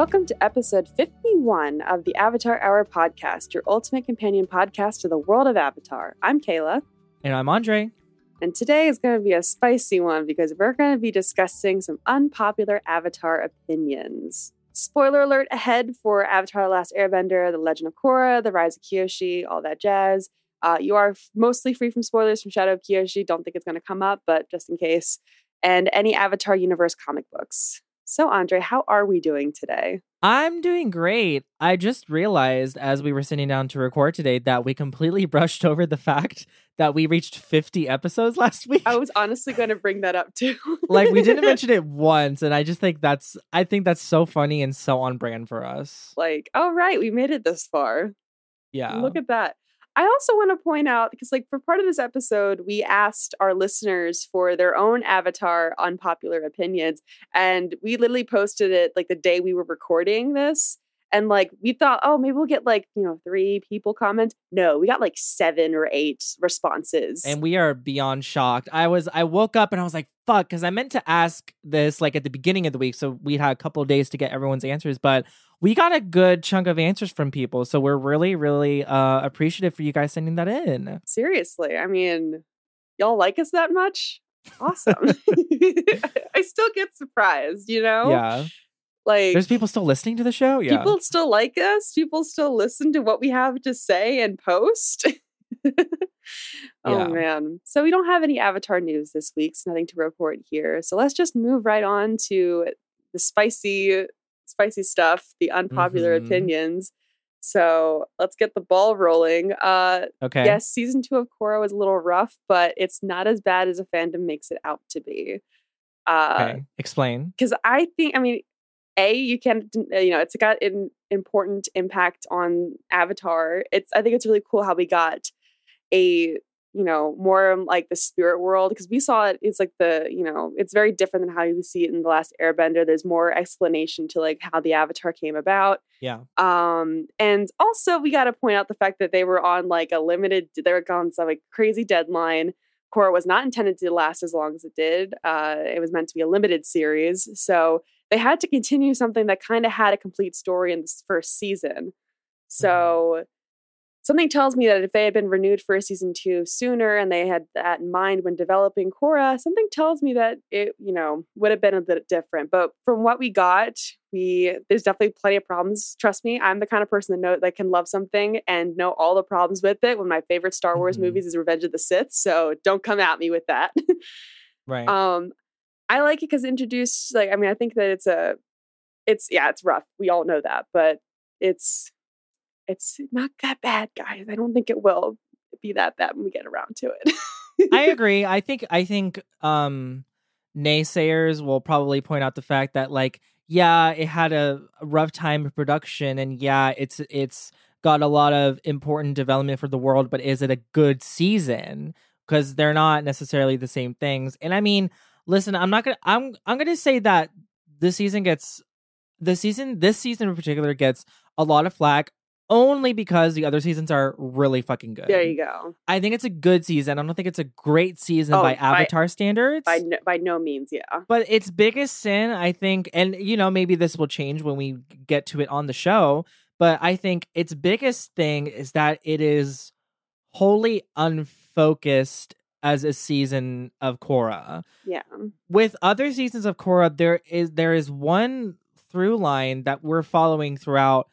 Welcome to episode 51 of the Avatar Hour podcast, your ultimate companion podcast to the world of Avatar. I'm Kayla. And I'm Andre. And today is going to be a spicy one because we're going to be discussing some unpopular Avatar opinions. Spoiler alert ahead for Avatar The Last Airbender, The Legend of Korra, The Rise of Kyoshi, all that jazz. Uh, you are mostly free from spoilers from Shadow of Kyoshi. Don't think it's going to come up, but just in case. And any Avatar universe comic books. So, Andre, how are we doing today? I'm doing great. I just realized as we were sitting down to record today that we completely brushed over the fact that we reached 50 episodes last week. I was honestly going to bring that up too. like we didn't mention it once and I just think that's I think that's so funny and so on brand for us. Like, all right, we made it this far. Yeah. Look at that. I also want to point out because, like, for part of this episode, we asked our listeners for their own avatar unpopular opinions, and we literally posted it like the day we were recording this. And like we thought, oh, maybe we'll get like you know three people comment. No, we got like seven or eight responses. and we are beyond shocked. I was I woke up and I was like, fuck, because I meant to ask this like at the beginning of the week, so we had a couple of days to get everyone's answers, but we got a good chunk of answers from people. So we're really, really uh appreciative for you guys sending that in. Seriously, I mean, y'all like us that much? Awesome. I still get surprised, you know? Yeah. Like There's people still listening to the show. Yeah. people still like us. People still listen to what we have to say and post. oh Yeah. man. So we don't have any Avatar news this week, so nothing to report here. So let's just move right on to the spicy, spicy stuff, the unpopular Mhm. opinions. So let's get the ball rolling. Uh okay. yes, season two of Korra was a little rough, but it's not as bad as a fandom makes it out to be. Uh Okay. Explain. because I think, I mean, a you can you know it's got an important impact on Avatar. It's I think it's really cool how we got a you know more like the spirit world because we saw it. It's like the you know it's very different than how you see it in the last Airbender. There's more explanation to like how the Avatar came about. Yeah. Um, and also we got to point out the fact that they were on like a limited, they were on some like crazy deadline. Korra was not intended to last as long as it did. Uh, it was meant to be a limited series, so they had to continue something that kind of had a complete story in this first season. So something tells me that if they had been renewed for a season two sooner and they had that in mind when developing Korra, something tells me that it, you know, would have been a bit different. But from what we got, we there's definitely plenty of problems. Trust me, I'm the kind of person that know that can love something and know all the problems with it. One of my favorite Star Wars Mhm. movies is Revenge of the Sith, so don't come at me with that. Right. um, I like it because it introduced like I mean I think that it's a, it's yeah it's rough. We all know that, but it's it's not that bad, guys. I don't think it will be that bad when we get around to it. I agree. I think I think um naysayers will probably point out the fact that like yeah, it had a a rough time of production and yeah, it's it's got a lot of important development for the world, but is it a good season? Because they're not necessarily the same things. And I mean, listen, I'm not gonna I'm I'm gonna say that this season gets the season this season in particular gets a lot of flack only because the other seasons are really fucking good. there you go. I think it's a good season. I don't think it's a great season Oh, by by- Avatar standards. By no, by no means, yeah. but its biggest sin, I think, and you know, maybe this will change when we get to it on the show, but I think its biggest thing is that it is wholly unfocused as a season of Korra. Yeah. With other seasons of Korra, there is there is one through line that we're following throughout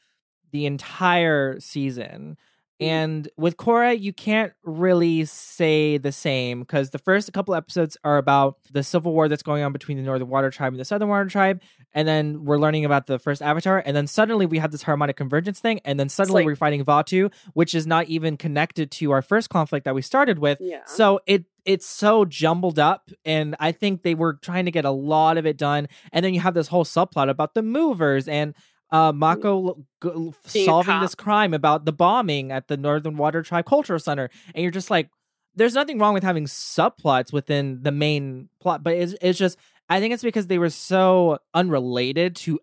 the entire season. Mm-hmm. And with Korra, you can't really say the same because the first couple episodes are about the civil war that's going on between the Northern Water Tribe and the Southern Water Tribe. And then we're learning about the first Avatar. And then suddenly we have this harmonic convergence thing. And then suddenly like- we're fighting Vaatu, which is not even connected to our first conflict that we started with. Yeah. So it it's so jumbled up, and I think they were trying to get a lot of it done. And then you have this whole subplot about the movers and uh, Mako g- Mm. Being a solving this crime about the bombing at the Northern Water Tribe Cultural Center, and you're just like, there's nothing wrong with having subplots within the main plot, but it's it's just I think it's because they were so unrelated to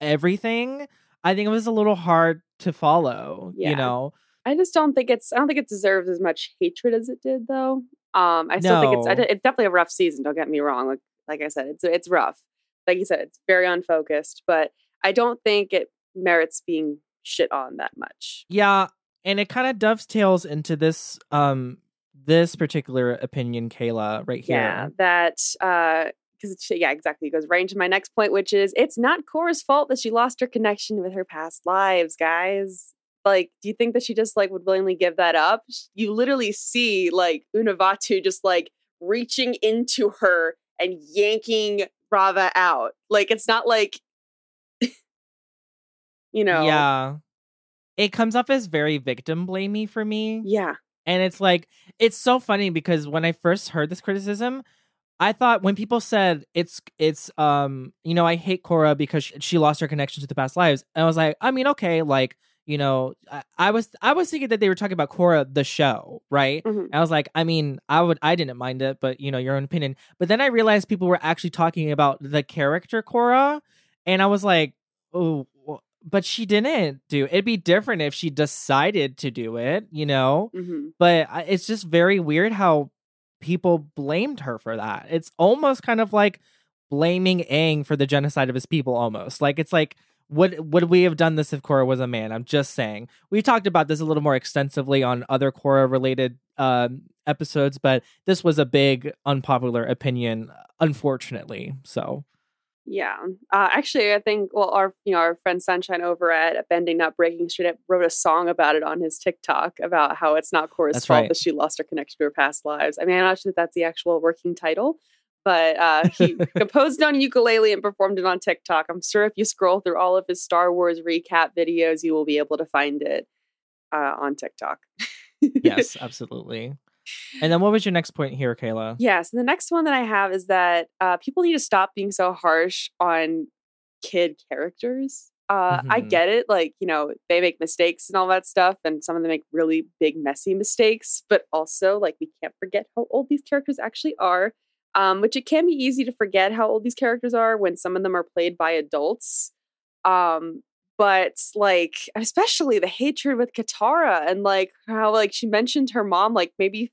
everything. I think it was a little hard to follow. Yeah. You know, I just don't think it's I don't think it deserves as much hatred as it did though. Um I still think it's it's definitely a rough season, don't get me wrong. Like like I said, it's it's rough. Like you said, it's very unfocused, but I don't think it merits being shit on that much. Yeah, and it kind of dovetails into this um this particular opinion, Kayla, right here. Yeah, that uh because yeah, exactly. It goes right into my next point, which is it's not Korra's fault that she lost her connection with her past lives, guys. Like, do you think that she just like would willingly give that up? You literally see like Unavatu just like reaching into her and yanking Raava out. Like, it's not like you know. Yeah. It comes off as very victim blamey for me. Yeah. And it's like it's so funny because when I first heard this criticism, I thought when people said it's it's um you know I hate Korra because she lost her connection to the past lives, and I was like, I mean, okay, like you know, I, I was I was thinking that they were talking about Korra the show, right? Mhm. I was like, I mean, I would I didn't mind it, but you know, your own opinion. But then I realized people were actually talking about the character Korra and I was like, oh, but she didn't do. It'd be different if she decided to do it, you know hmm but it's just very weird how people blamed her for that. It's almost kind of like blaming Aang for the genocide of his people almost. Like it's like would would we have done this if Korra was a man? I'm just saying. We talked about this a little more extensively on other Korra related um episodes, but this was a big unpopular opinion unfortunately. So, Yeah. Uh, actually, I think well, our you know our friend Sunshine over at Bending Not Breaking Street wrote a song about it on his TikTok about how it's not Korra's That's fault right. that she lost her connection to her past lives. I mean, I'm not sure that that's the actual working title, but uh, he composed on ukulele and performed it on TikTok. I'm sure if you scroll through all of his Star Wars recap videos, you will be able to find it uh, on TikTok. yes, absolutely. And then what was your next point here, Kayla? Yes. the next one that I have is that uh, people need to stop being so harsh on kid characters. Uh, I Mhm. get it. Like, you know, they make mistakes and all that stuff, and some of them make really big, messy mistakes. But also, like, we can't forget how old these characters actually are, um, which it can be easy to forget how old these characters are when some of them are played by adults. Um, but like, especially the hatred with Katara and like how like she mentioned her mom like maybe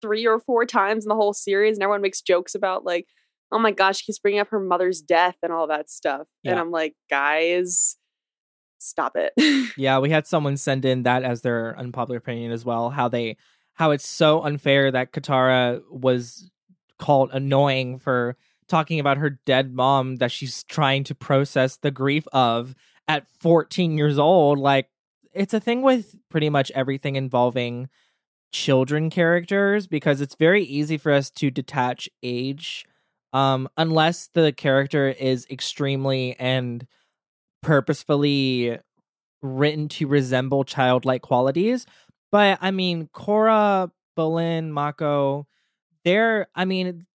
three or four times in the whole series, and everyone makes jokes about like, oh my gosh, she's bringing up her mother's death and all that stuff. And I'm like, guys, stop it. Yeah, we had someone send in that as their unpopular opinion as well. How they, how it's so unfair that Katara was called annoying for talking about her dead mom that she's trying to process the grief of at 14 years old. Like, it's a thing with pretty much everything involving children characters because it's very easy for us to detach age um unless the character is extremely and purposefully written to resemble childlike qualities. But I mean, Korra, Bolin, Mako, they're, I mean,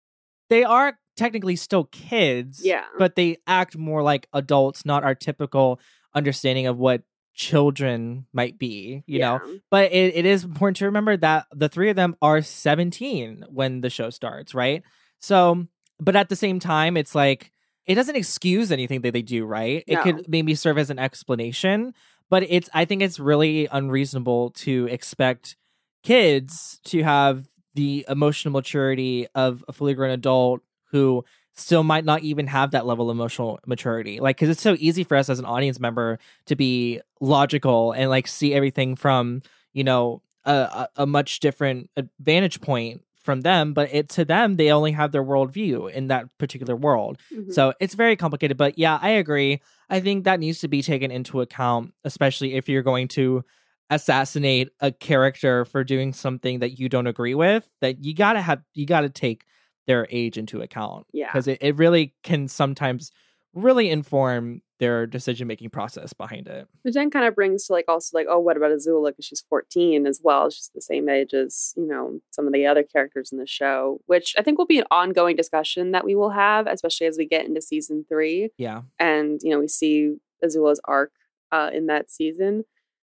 they are technically still kids. Yeah. But they act more like adults, not our typical understanding of what children might be, you know? But it, it is important to remember that the three of them are 17 when the show starts, right? So, but at the same time, it's like, it doesn't excuse anything that they do, right? It could maybe serve as an explanation, but it's, I think it's really unreasonable to expect kids to have the emotional maturity of a fully grown adult who still might not even have that level of emotional maturity. Like, because it's so easy for us as an audience member to be logical and like see everything from, you know, a, a, much different vantage point from them. But it to them, they only have their worldview in that particular world. Mhm. So it's very complicated. But yeah, I agree. I think that needs to be taken into account, especially if you're going to assassinate a character for doing something that you don't agree with. That you gotta have you gotta take their age into account. Yeah. Because it, it really can sometimes really inform their decision making process behind it. Which then kind of brings to like also like, oh, what about Azula? Because she's 14 as well. She's the same age as, you know, some of the other characters in the show, which I think will be an ongoing discussion that we will have, especially as we get into season three. Yeah. And, you know, we see Azula's arc uh, in that season.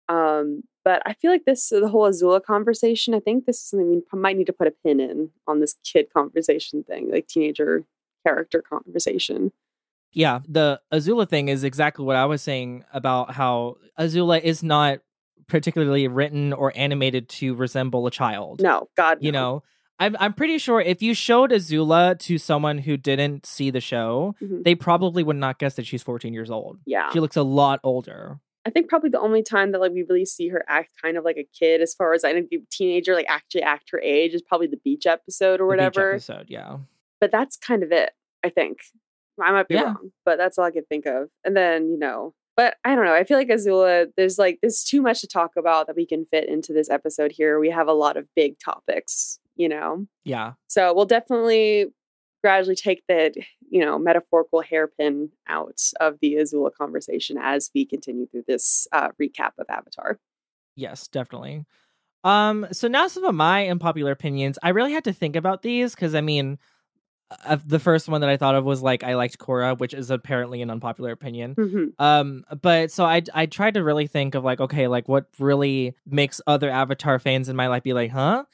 Um, but I feel like this, the whole Azula conversation, I think this is something we might need to put a pin in on this kid conversation thing, like teenager character conversation. Yeah, the Azula thing is exactly what I was saying about how Azula is not particularly written or animated to resemble a child. No, God, You no. know, I'm I'm pretty sure if you showed Azula to someone who didn't see the show, Mhm. they probably would not guess that she's 14 years old. Yeah. She looks a lot older. I think probably the only time that like we really see her act kind of like a kid, as far as I think the teenager like actually act her age, is probably the beach episode or whatever. episode, yeah. But that's kind of it. I think I might be Yeah. wrong, but that's all I could think of. And then you know, but I don't know. I feel like Azula, there's like there's too much to talk about that we can fit into this episode here. We have a lot of big topics, you know. Yeah. So we'll definitely gradually take the, you know, metaphorical hairpin out of the Azula conversation as we continue through this uh, recap of Avatar. Yes, definitely. Um, so now some of my unpopular opinions. I really had to think about these because I mean, uh, the first one that I thought of was like I liked Korra, which is apparently an unpopular opinion. Mhm. Um, but so I I tried to really think of like, okay, like what really makes other Avatar fans in my life be like, huh?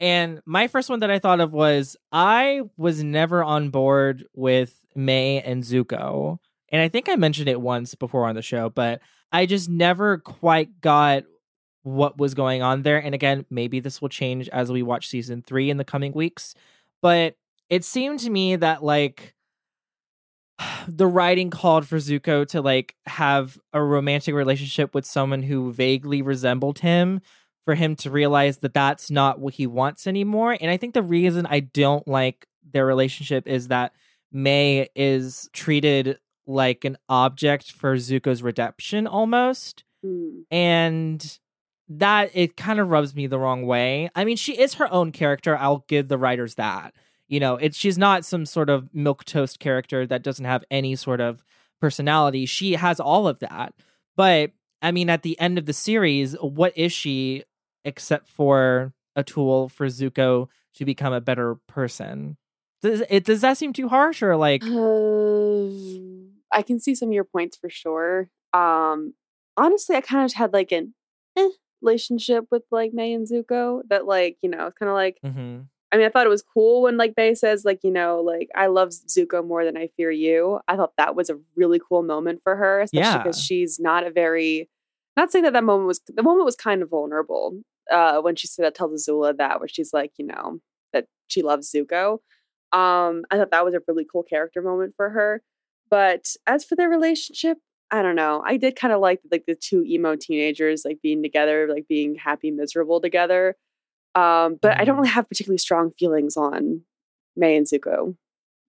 And my first one that I thought of was I was never on board with Mai and Zuko. And I think I mentioned it once before on the show, but I just never quite got what was going on there. And again, maybe this will change as we watch season three in the coming weeks. But it seemed to me that like the writing called for Zuko to like have a romantic relationship with someone who vaguely resembled him for him to realize that that's not what he wants anymore. And I think the reason I don't like their relationship is that Mai is treated like an object for Zuko's redemption almost. Mm. And that it kind of rubs me the wrong way. I mean, she is her own character. I'll give the writers that. You know, it's she's not some sort of milk toast character that doesn't have any sort of personality. She has all of that. But I mean, at the end of the series, what is she except for a tool for Zuko to become a better person? Does it does that seem too harsh or like Uh, I can see some of your points for sure. Um, honestly, I kind of had like an eh, relationship with like Mai and Zuko that like, you know, it's kind of like Mhm. I mean, I thought it was cool when like Mai says like, you know, like I love Zuko more than I fear you. I thought that was a really cool moment for her, especially Yeah. because she's not a very not saying that that moment was the moment was kind of vulnerable uh when she said that tells Azula that where she's like, you know, that she loves Zuko. Um, I thought that was a really cool character moment for her. But as for their relationship, I don't know. I did kind of like like the two emo teenagers like being together, like being happy, miserable together. Um, but I don't Mhm. really have particularly strong feelings on Mai and Zuko,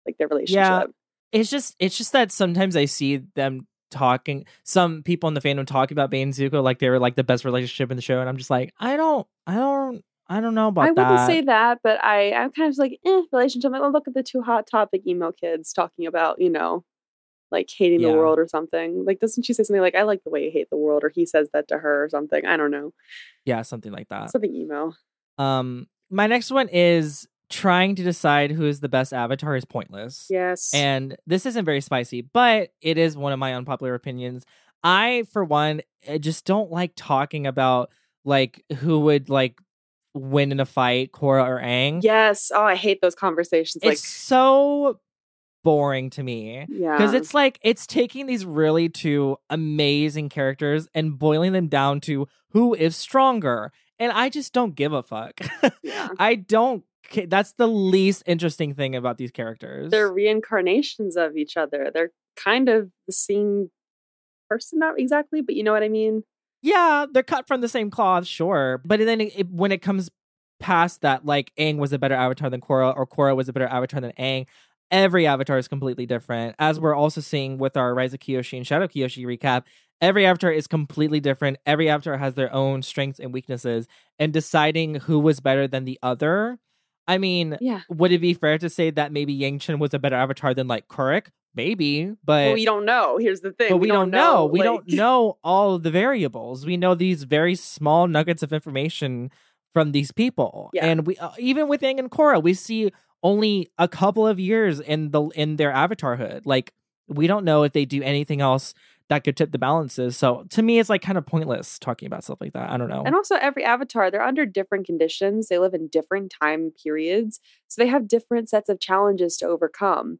like their relationship. Yeah. it's just it's just that sometimes I see them talking some people in the fandom talk about Bane and Zuko like they were like the best relationship in the show and I'm just like I don't I don't I don't know about I wouldn't say that, but I I'm kind of just like eh, relationship. Like, look at the two hot topic emo kids talking about you know, like hating Yeah. the world or something. Like, doesn't she say something like I like the way you hate the world, or he says that to her or something? I don't know, yeah, something like that. something emo. Um my next one is trying to decide who is the best avatar is pointless. Yes, And this isn't very spicy, but it is one of my unpopular opinions. I, for one, eh, just don't like talking about like who would like win in a fight, Korra or Aang. yes. Oh, I hate those conversations. Like, It's so boring to me. yeah, Because it's like it's taking these really two amazing characters and boiling them down to who is stronger. And I just don't give a fuck. yeah. I don't that's the least interesting thing about these characters. They're reincarnations of each other. They're kind of the same person, not exactly, but you know what I mean. yeah, they're cut from the same cloth, sure. But then it, it- when it comes past that, like Aang was a better avatar than Korra, or Korra was a better avatar than Aang, every avatar is completely different. As we're also seeing with our Rise of Kyoshi and Shadow Kyoshi recap, every avatar is completely different. Every avatar has their own strengths and weaknesses, and deciding who was better than the other. I mean, Yeah. would it be fair to say that maybe Yangchen was a better avatar than like Kuruk? Maybe, but Well, we don't know. Here's the thing. but we, don't, know. We like- don't know all of the variables. We know these very small nuggets of information from these people, Yeah. and we uh, even with Aang and Korra, we see only a couple of years in the in their avatarhood. Like we don't know if they do anything else that could tip the balances. So to me, it's like kind of pointless talking about stuff like that. I don't know. And also, every avatar, they're under different conditions. They live in different time periods. So they have different sets of challenges to overcome.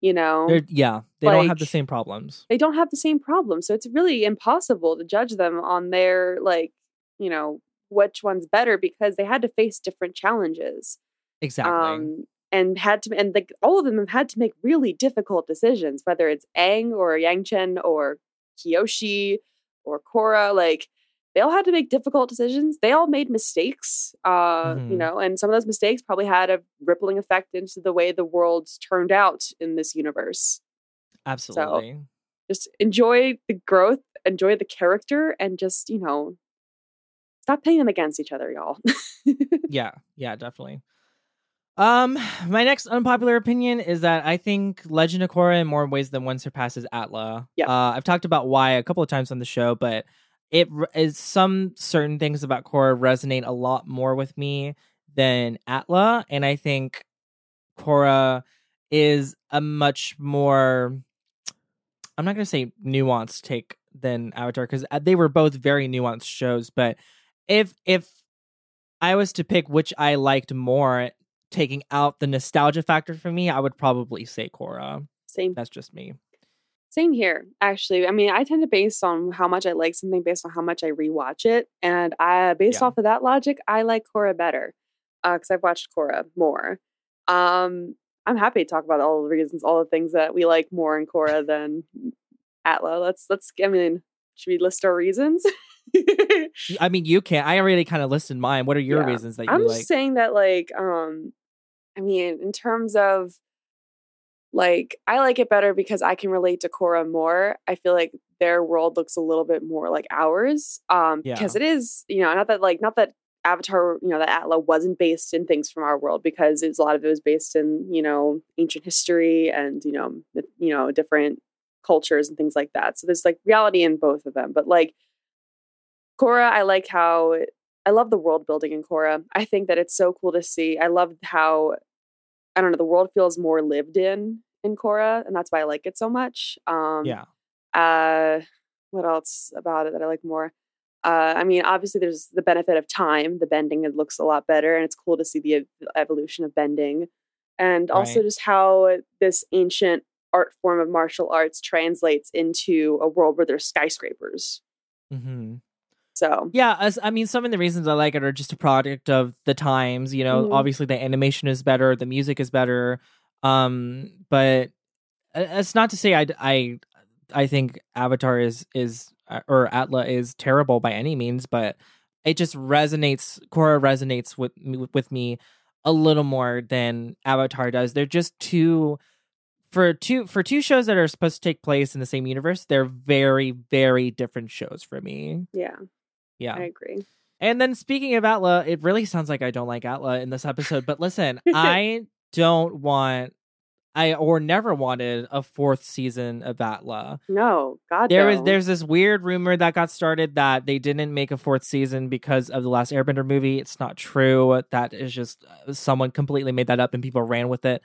You know, They're- yeah, they don't have the same problems. they don't have the same problems. So it's really impossible to judge them on their, like, you know, which one's better because they had to face different challenges. Exactly. Um, and had to, and like all of them have had to make really difficult decisions, whether it's Aang or Yangchen or Kyoshi or Korra. Like they all had to make difficult decisions. They all made mistakes, uh, Mhm. you know, and some of those mistakes probably had a rippling effect into the way the world turned out in this universe. Absolutely. Just enjoy the growth, enjoy the character, and just you know, stop pitting them against each other, y'all. yeah, yeah, definitely. Um, my next unpopular opinion is that I think Legend of Korra in more ways than one surpasses Atla. Yeah. Uh, I've talked about why a couple of times on the show, but it is some certain things about Korra resonate a lot more with me than Atla, and I think Korra is a much more I'm not going to say nuanced take than Avatar because they were both very nuanced shows, but if if I was to pick which I liked more, taking out the nostalgia factor for me, I would probably say Korra. Same That's just me. Same here, actually. I mean, I tend to base on how much I like something based on how much I rewatch it, and I, based Yeah. off of that logic, I like Korra better because I've watched Korra more. Um, I'm happy to talk about all the reasons, all the things that we like more in Korra than Atla. Let's let's. I mean, should we list our reasons? I mean, you can't. I already kind of listed mine. What are your Yeah. reasons that you I'm just saying that, like, um, I mean, in terms of like, I like it better because I can relate to Korra more. I feel like their world looks a little bit more like ours, um, because it is, you know, not that like, not that Avatar, you know, that Atla wasn't based in things from our world because it's a lot of it was based in, you know, ancient history and you know, you know, different cultures and things like that. So there's like reality in both of them, but like Korra, I like how I love the world building in Korra. I think that it's so cool to see. I love how I don't know, the world feels more lived in in Korra, and that's why I like it so much. Um yeah. uh what else about it that I like more? Uh, I mean, obviously, there's the benefit of time. The bending it looks a lot better, and it's cool to see the ev- evolution of bending, and also Right. just how this ancient art form of martial arts translates into a world where there's skyscrapers. hmm So Yeah, as, I mean, some of the reasons I like it are just a product of the times. You know, Mhm. obviously the animation is better, the music is better. Um, but uh, it's not to say I, I, I think Avatar is is uh, or Atla is terrible by any means, but it just resonates. Korra resonates with me, with me a little more than Avatar does. They're just two for two for two shows that are supposed to take place in the same universe. They're very very different shows for me. yeah, Yeah. I agree. And then speaking of Atla, it really sounds like I don't like Atla in this episode. But listen, I don't want, I or never wanted a fourth season of Atla. No, God, There no. was there's this weird rumor that got started that they didn't make a fourth season because of the last Airbender movie. It's not true. That is just uh, someone completely made that up and people ran with it.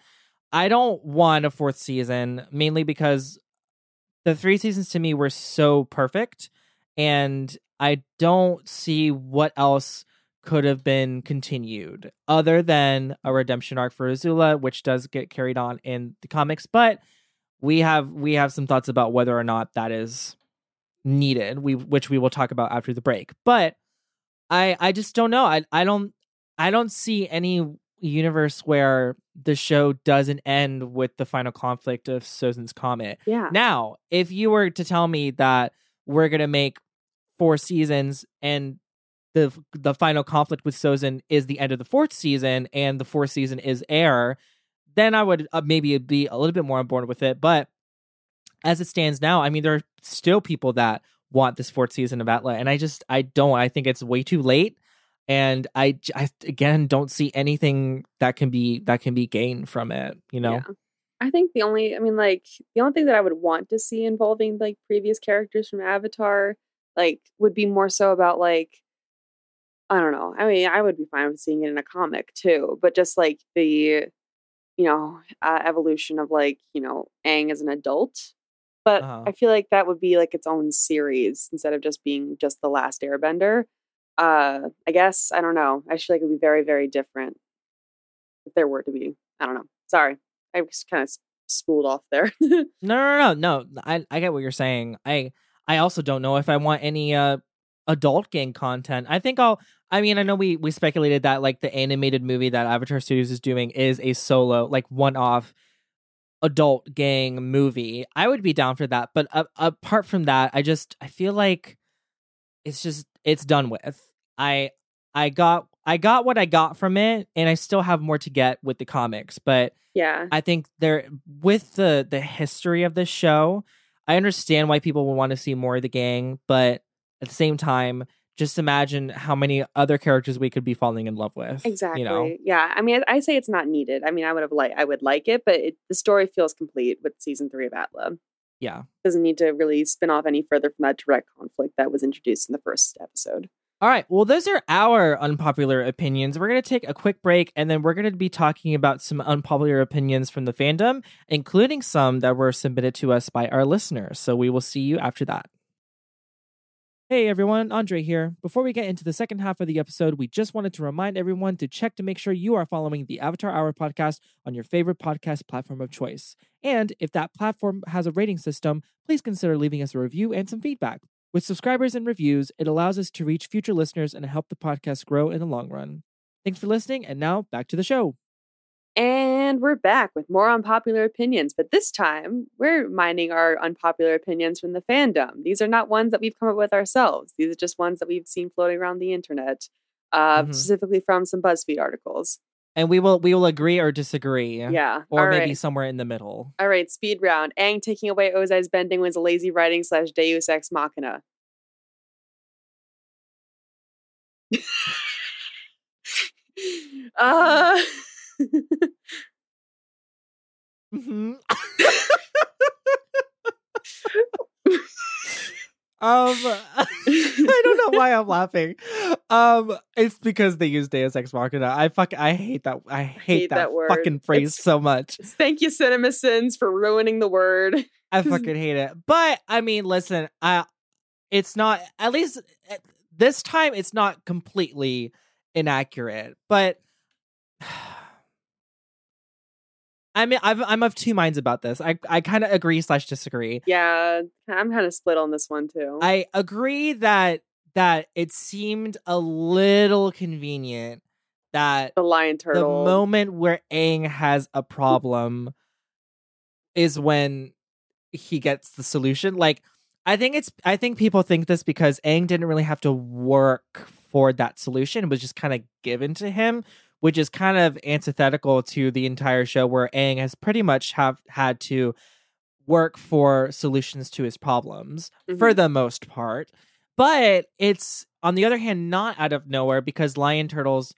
I don't want a fourth season mainly because the three seasons to me were so perfect and I don't see what else could have been continued other than a redemption arc for Azula, which does get carried on in the comics, but we have we have some thoughts about whether or not that is needed. We which we will talk about after the break. But I I just don't know. I I don't I don't see any universe where the show doesn't end with the final conflict of Sozin's comet. yeah, Now, if you were to tell me that we're gonna make four seasons and the the final conflict with Sozin is the end of the fourth season and the fourth season is air, then I would uh, maybe be a little bit more on board with it. But as it stands now, I mean, there are still people that want this fourth season of Atla, and I just I don't. I think it's way too late, and I, I again don't see anything that can be that can be gained from it. You know. Yeah. I think the only, I mean, like the only thing that I would want to see involving like previous characters from Avatar, like, would be more so about like, I don't know. I mean, I would be fine with seeing it in a comic too, but just like the, you know, uh, evolution of like, you know, Aang as an adult. But Uh-huh. I feel like that would be like its own series instead of just being just the last Airbender. Uh, I guess I don't know. I feel like it would be very, very different if there were to be. I don't know. Sorry, I just kind of spooled off there. No, no, no, no. no. I I get what you're saying. I I also don't know if I want any uh adult Aang content. I think I'll I mean, I know we we speculated that like the animated movie that Avatar Studios is doing is a solo like one-off adult Aang movie. I would be down for that, but uh, apart from that, I just I feel like it's just it's done with. I I got I got what I got from it and I still have more to get with the comics, but yeah. I think there with the the history of this show, I understand why people would want to see more of the gang, but at the same time, just imagine how many other characters we could be falling in love with. Exactly. You know? Yeah. I mean, I, I say it's not needed. I mean, I would have like I would like it, but it, the story feels complete with season three of Atla. Yeah. Doesn't need to really spin off any further from that direct conflict that was introduced in the first episode. All right. Well, those are our unpopular opinions. We're going to take a quick break and then we're going to be talking about some unpopular opinions from the fandom, including some that were submitted to us by our listeners. So we will see you after that. Hey everyone, Andre here. Before we get into the second half of the episode, we just wanted to remind everyone to check to make sure you are following the Avatar Hour podcast on your favorite podcast platform of choice. And if that platform has a rating system, please consider leaving us a review and some feedback. With subscribers and reviews, it allows us to reach future listeners and help the podcast grow in the long run. Thanks for listening, and now back to the show. And we're back with more unpopular opinions, but this time we're mining our unpopular opinions from the fandom. These are not ones that we've come up with ourselves. These are just ones that we've seen floating around the internet, uh, Mhm. specifically from some BuzzFeed articles. And we will we will agree or disagree. Yeah. Or All maybe right. somewhere in the middle. All right, speed round. Aang taking away Ozai's bending was a lazy writing slash Deus Ex Machina. uh, hmm um, I don't know why I'm laughing. Um, it's because they use Deus Ex Machina. I fuck, I hate that. I hate, hate that, that word. fucking phrase It's- so much. thank you, CinemaSins, for ruining the word. I fucking hate it. But I mean, listen, I, it's not at least at this time. It's not completely inaccurate, but. I mean, I've, I'm of two minds about this. I, I kind of agree slash disagree. Yeah, I'm kind of split on this one too. I agree that that it seemed a little convenient that the lion the turtle. moment where Aang has a problem is when he gets the solution. Like I think it's I think people think this because Aang didn't really have to work for that solution. It was just kind of given to him, which is kind of antithetical to the entire show where Aang has pretty much have had to work for solutions to his problems for Mhm. the most part. But it's on the other hand not out of nowhere because lion turtles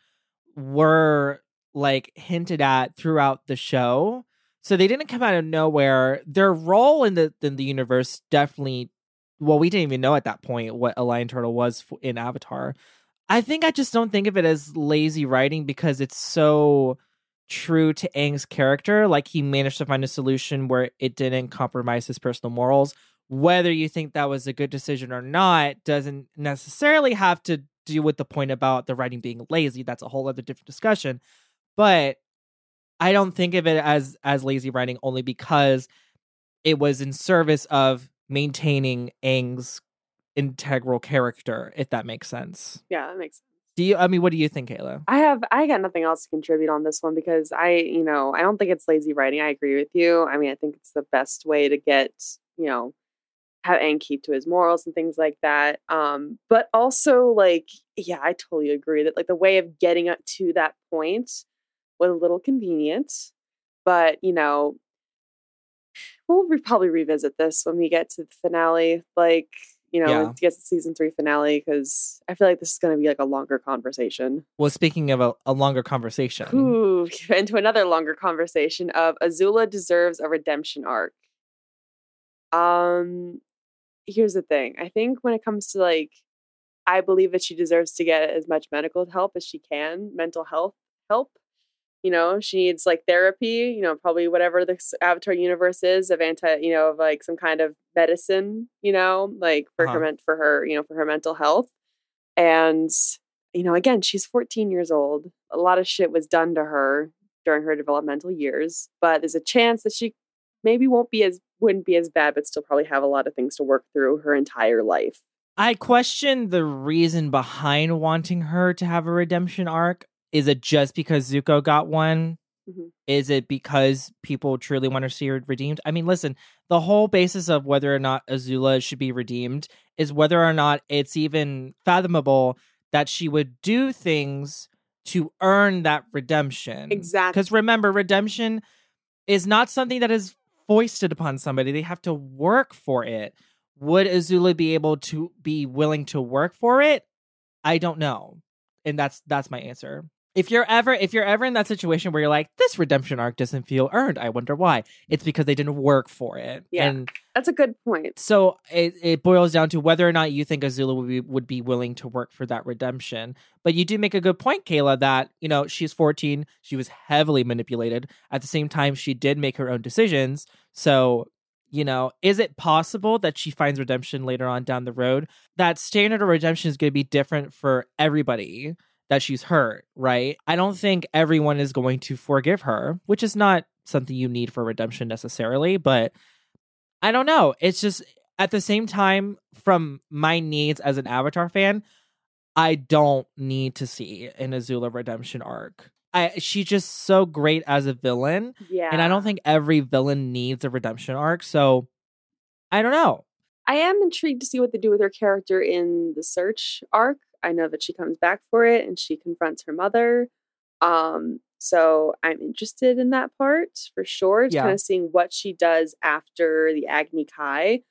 were like hinted at throughout the show. So they didn't come out of nowhere. Their role in the in the universe definitely well, we didn't even know at that point what a lion turtle was in Avatar. I think I just don't think of it as lazy writing because it's so true to Aang's character. Like he managed to find a solution where it didn't compromise his personal morals. Whether you think that was a good decision or not doesn't necessarily have to do with the point about the writing being lazy. That's a whole other different discussion. But I don't think of it as as lazy writing only because it was in service of maintaining Aang's integral character, if that makes sense. yeah, that makes sense. Do you I mean what do you think, Kayla? I have I got nothing else to contribute on this one because I, you know, I don't think it's lazy writing. I agree with you. I mean, I think it's the best way to get, you know, have and keep to his morals and things like that. Um, but also like, yeah, I totally agree that like the way of getting up to that point was a little convenient. But, you know, we'll re- probably revisit this when we get to the finale. Like, you know, Yeah. it gets to season three finale, because I feel like this is going to be like a longer conversation. Well, speaking of a, a longer conversation. Ooh, into another longer conversation of Azula deserves a redemption arc. Um, here's the thing. I think when it comes to like, I believe that she deserves to get as much medical help as she can, mental health help. You know, she needs like therapy. You know, probably whatever the Avatar universe is of anti, you know, of like some kind of medicine. You know, like for Uh-huh. her meant for her, you know, for her mental health. And you know, again, she's 14 years old. A lot of shit was done to her during her developmental years, but there's a chance that she maybe won't be as wouldn't be as bad, but still probably have a lot of things to work through her entire life. I question the reason behind wanting her to have a redemption arc. Is it just because Zuko got one? Mhm. Is it because people truly want to see her redeemed? I mean, listen, the whole basis of whether or not Azula should be redeemed is whether or not it's even fathomable that she would do things to earn that redemption. Exactly. Because remember, redemption is not something that is foisted upon somebody. They have to work for it. Would Azula be able to be willing to work for it? I don't know. And that's that's my answer. If you're ever if you're ever in that situation where you're like, this redemption arc doesn't feel earned, I wonder why. It's because they didn't work for it. Yeah. And That's a good point. so it, it boils down to whether or not you think Azula would be would be willing to work for that redemption. But you do make a good point, Kayla, that you know she's 14, she was heavily manipulated. At the same time, she did make her own decisions. So you know, is it possible that she finds redemption later on down the road? That standard of redemption is going to be different for everybody that she's hurt, right? I don't think everyone is going to forgive her, which is not something you need for redemption necessarily, but I don't know. It's just at the same time, from my needs as an Avatar fan, I don't need to see an Azula redemption arc. I she's just so great as a villain, Yeah. and I don't think every villain needs a redemption arc. So I don't know. I am intrigued to see what they do with her character in the search arc. I know that she comes back for it and she confronts her mother. Um, so I'm interested in that part for sure. Yeah. kind of seeing what she does after the Agni Kai.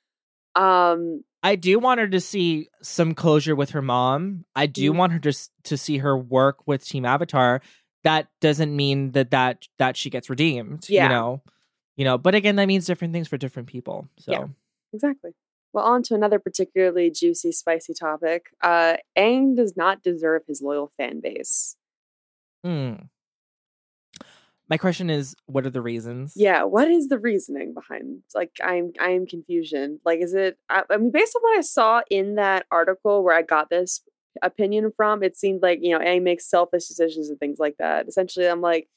Um, I do want her to see some closure with her mom. I do Mhm. want her to to see her work with Team Avatar. That doesn't mean that that that she gets redeemed. Yeah. You know, you know. But again, that means different things for different people. So Yeah. exactly. Well, on to another particularly juicy, spicy topic. Uh, Aang does not deserve his loyal fan base. hmm. my question is, what are the reasons? Yeah, what is the reasoning behind? Like, I'm I am confusion. Like, is it? I, I mean, based on what I saw in that article where I got this opinion from, it seemed like you know, A makes selfish decisions and things like that. Essentially, I'm like,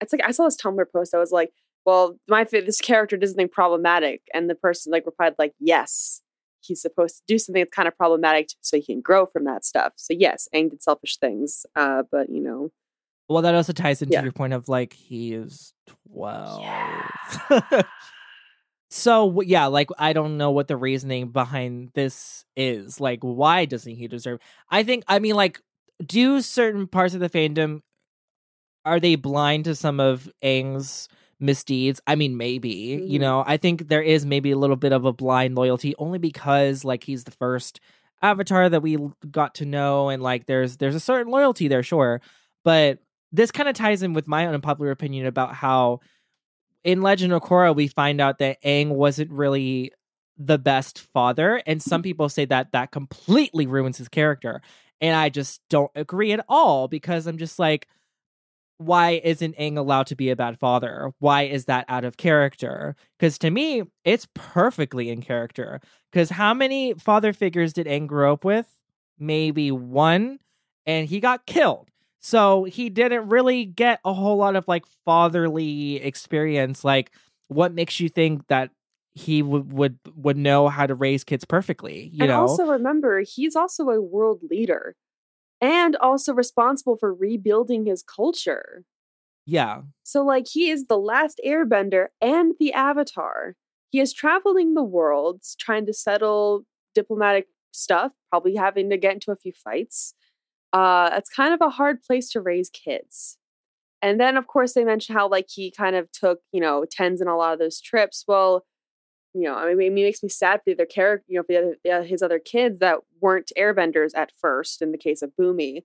it's like I saw this Tumblr post. I was like, well, my this character does something problematic, and the person like replied like, yes, he's supposed to do something that's kind of problematic so he can grow from that stuff. So yes, Aang did selfish things, uh, but you know, Well, that also ties into Yeah. your point of like he is twelve. Yeah. so yeah, like I don't know what the reasoning behind this is. Like, why doesn't he deserve? I think I mean, like, do certain parts of the fandom are they blind to some of Aang's misdeeds? I mean, maybe you Mhm. know. I think there is maybe a little bit of a blind loyalty, only because like he's the first avatar that we got to know, and like there's there's a certain loyalty there, sure, but this kind of ties in with my own unpopular opinion about how in Legend of Korra we find out that Aang wasn't really the best father, and some people say that that completely ruins his character, and I just don't agree at all because I'm just like, why isn't Aang allowed to be a bad father? Why is that out of character? Because to me, it's perfectly in character. Because how many father figures did Aang grow up with? Maybe one, and he got killed. So he didn't really get a whole lot of like fatherly experience. Like, what makes you think that he would would would know how to raise kids perfectly? You and know, also remember, he's also a world leader and also responsible for rebuilding his culture. yeah, So, like, he is the last airbender and the avatar. He is traveling the world trying to settle diplomatic stuff, probably having to get into a few fights. Uh, it's kind of a hard place to raise kids. And then, of course, they mentioned how, like, he kind of took, you know, tens in a lot of those trips. Well, you know, I mean, it makes me sad for the other character, you know, for the other, the, his other kids that weren't airbenders at first. In the case of Bumi,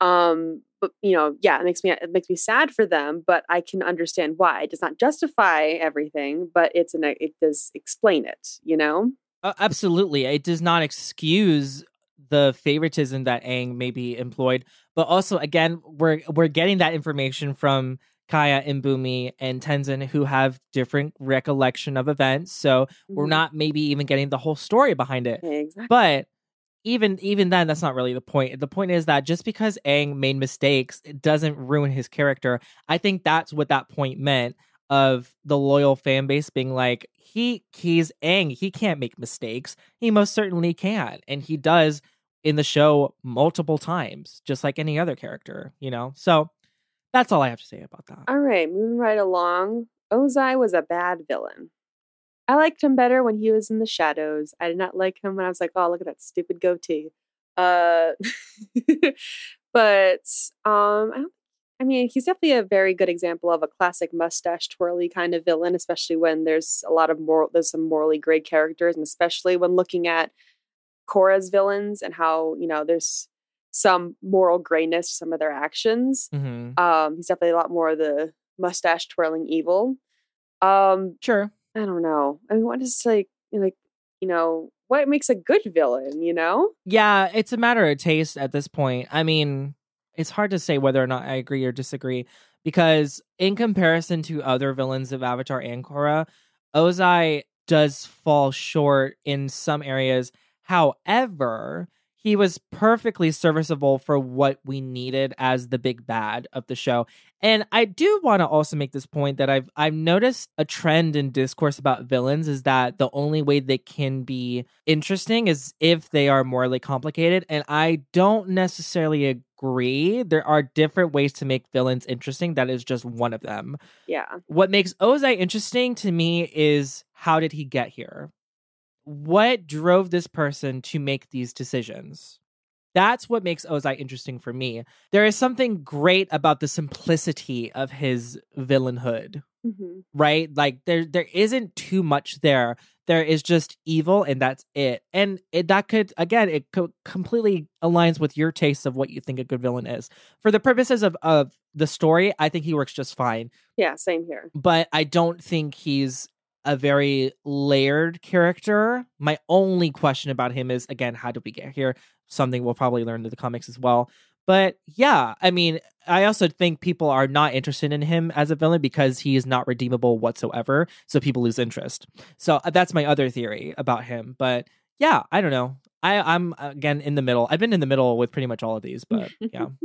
um, but you know, yeah, it makes me it makes me sad for them. But I can understand why. It does not justify everything, but it's an it does explain it. You know, Uh, absolutely. It does not excuse the favoritism that Aang may be employed, but also again, we're we're getting that information from Kya and Bumi and Tenzin who have different recollection of events. So we're Mhm. not maybe even getting the whole story behind it. exactly. But even even then, that's not really the point. The point is that just because Aang made mistakes, it doesn't ruin his character. I think that's what that point meant of the loyal fan base being like, he he's Aang, he can't make mistakes. He most certainly can, and he does in the show multiple times, just like any other character, you know. So that's all I have to say about that. All right, moving right along. Ozai was a bad villain. I liked him better when he was in the shadows. I did not like him when I was like, oh, look at that stupid goatee. Uh, but um, I don't. I mean, he's definitely a very good example of a classic mustache twirly kind of villain, especially when there's a lot of moral. There's some morally gray characters, and especially when looking at Korra's villains and how you know there's some moral grayness to some of their actions. Mm-hmm. Um, he's definitely a lot more of the mustache twirling evil. Um, Sure. I don't know. I mean, what is like, like, you know, what makes a good villain? You know? Yeah, it's a matter of taste at this point. I mean, it's hard to say whether or not I agree or disagree because in comparison to other villains of Avatar and Korra, Ozai does fall short in some areas. However, he was perfectly serviceable for what we needed as the big bad of the show. And I do want to also make this point that I've I've noticed a trend in discourse about villains is that the only way they can be interesting is if they are morally complicated. And I don't necessarily agree. There are different ways to make villains interesting. That is just one of them. Yeah. What makes Ozai interesting to me is how did he get here? What drove this person to make these decisions? That's what makes Ozai interesting for me. There is something great about the simplicity of his villainhood, hmm right? Like there there isn't too much there. There is just evil and that's it. And it, that could again it co- completely aligns with your taste of what you think a good villain is. For the purposes of of the story, I think he works just fine Yeah. Same here. but I don't think he's a very layered character. My only question about him is again, how did we get here? Something we'll probably learn in the comics as well. But yeah, I mean, I also think people are not interested in him as a villain because he is not redeemable whatsoever. So people lose interest. So uh, that's my other theory about him. But yeah, I don't know. I, I'm again in the middle. I've been in the middle with pretty much all of these, but yeah.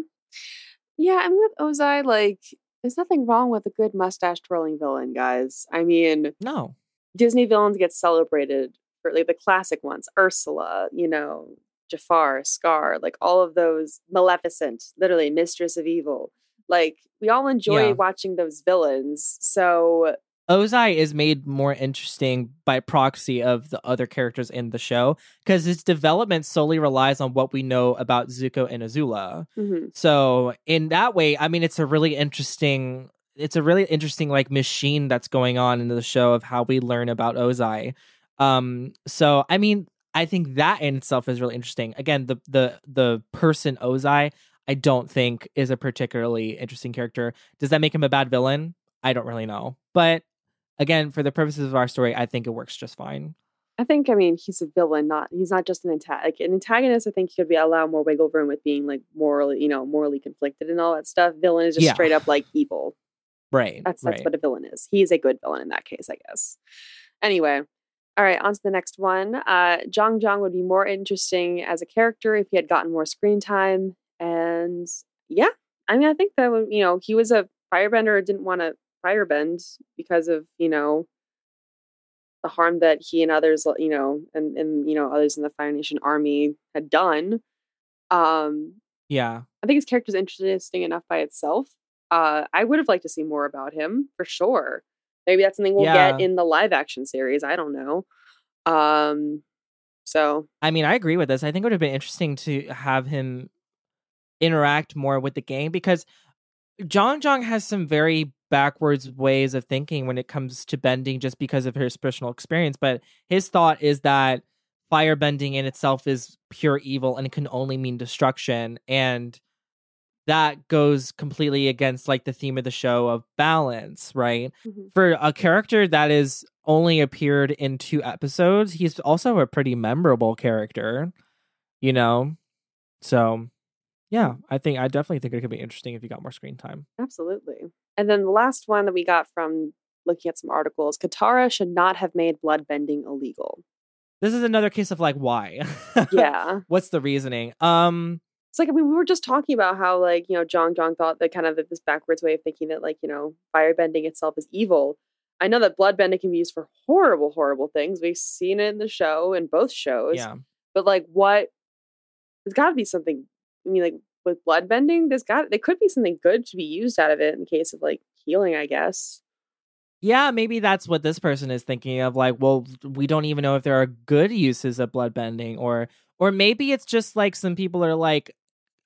Yeah. I mean, with Ozai, like, there's nothing wrong with a good mustache twirling villain, guys. I mean, No. Disney villains get celebrated for like the classic ones Ursula, you know, Jafar, Scar, like all of those, Maleficent, literally Mistress of Evil. Like, we all enjoy Yeah. watching those villains. So, Ozai is made more interesting by proxy of the other characters in the show because its development solely relies on what we know about Zuko and Azula. mhm. So in that way, I mean, it's a really interesting. It's a really interesting like machine that's going on in the show of how we learn about Ozai. Um, so I mean, I think that in itself is really interesting. Again, the the the person Ozai, I don't think is a particularly interesting character. Does that make him a bad villain? I don't really know, but again, for the purposes of our story, I think it works just fine. I think, I mean, he's a villain, not, he's not just an antagonist. Like, an antagonist, I think, he could be allow more wiggle room with being like morally, you know, morally conflicted and all that stuff. Villain is just Yeah. straight up like evil. Right. That's that's right. what a villain is. He's a good villain in that case, I guess. Anyway, all right, on to the next one. Uh, Zhang Zhang would be more interesting as a character if he had gotten more screen time. And yeah, I mean, I think that would, you know, he was a firebender, didn't want to firebend because of, you know, the harm that he and others, you know, and, and you know, others in the Fire Nation army had done. Um, yeah. I think his character's interesting enough by itself. Uh, I would have liked to see more about him for sure. Maybe that's something we'll Yeah. get in the live action series. I don't know. Um, so I mean, I agree with this. I think it would have been interesting to have him interact more with the gang because Zhang Zhang has some very backwards ways of thinking when it comes to bending just because of his personal experience. But his thought is that firebending in itself is pure evil and it can only mean destruction. And that goes completely against like the theme of the show of balance, right? mhm. for a character that is only appeared in two episodes, he's also a pretty memorable character, you know? So, yeah, I think I definitely think it could be interesting if you got more screen time. absolutely. And then the last one that we got from looking at some articles, Katara should not have made blood bending illegal. This is another case of like why? Yeah. What's the reasoning? Um It's like I mean, we were just talking about how like, you know, Zhang Zhang thought that kind of this backwards way of thinking that like, you know, firebending itself is evil. I know that bloodbending can be used for horrible, horrible things. We've seen it in the show in both shows. Yeah. But like, what? There's got to be something. I mean, like with blood bending, there's got there could be something good to be used out of it in case of like healing. I guess. Yeah, maybe that's what this person is thinking of. Like, well, we don't even know if there are good uses of blood bending, or or maybe it's just like some people are like,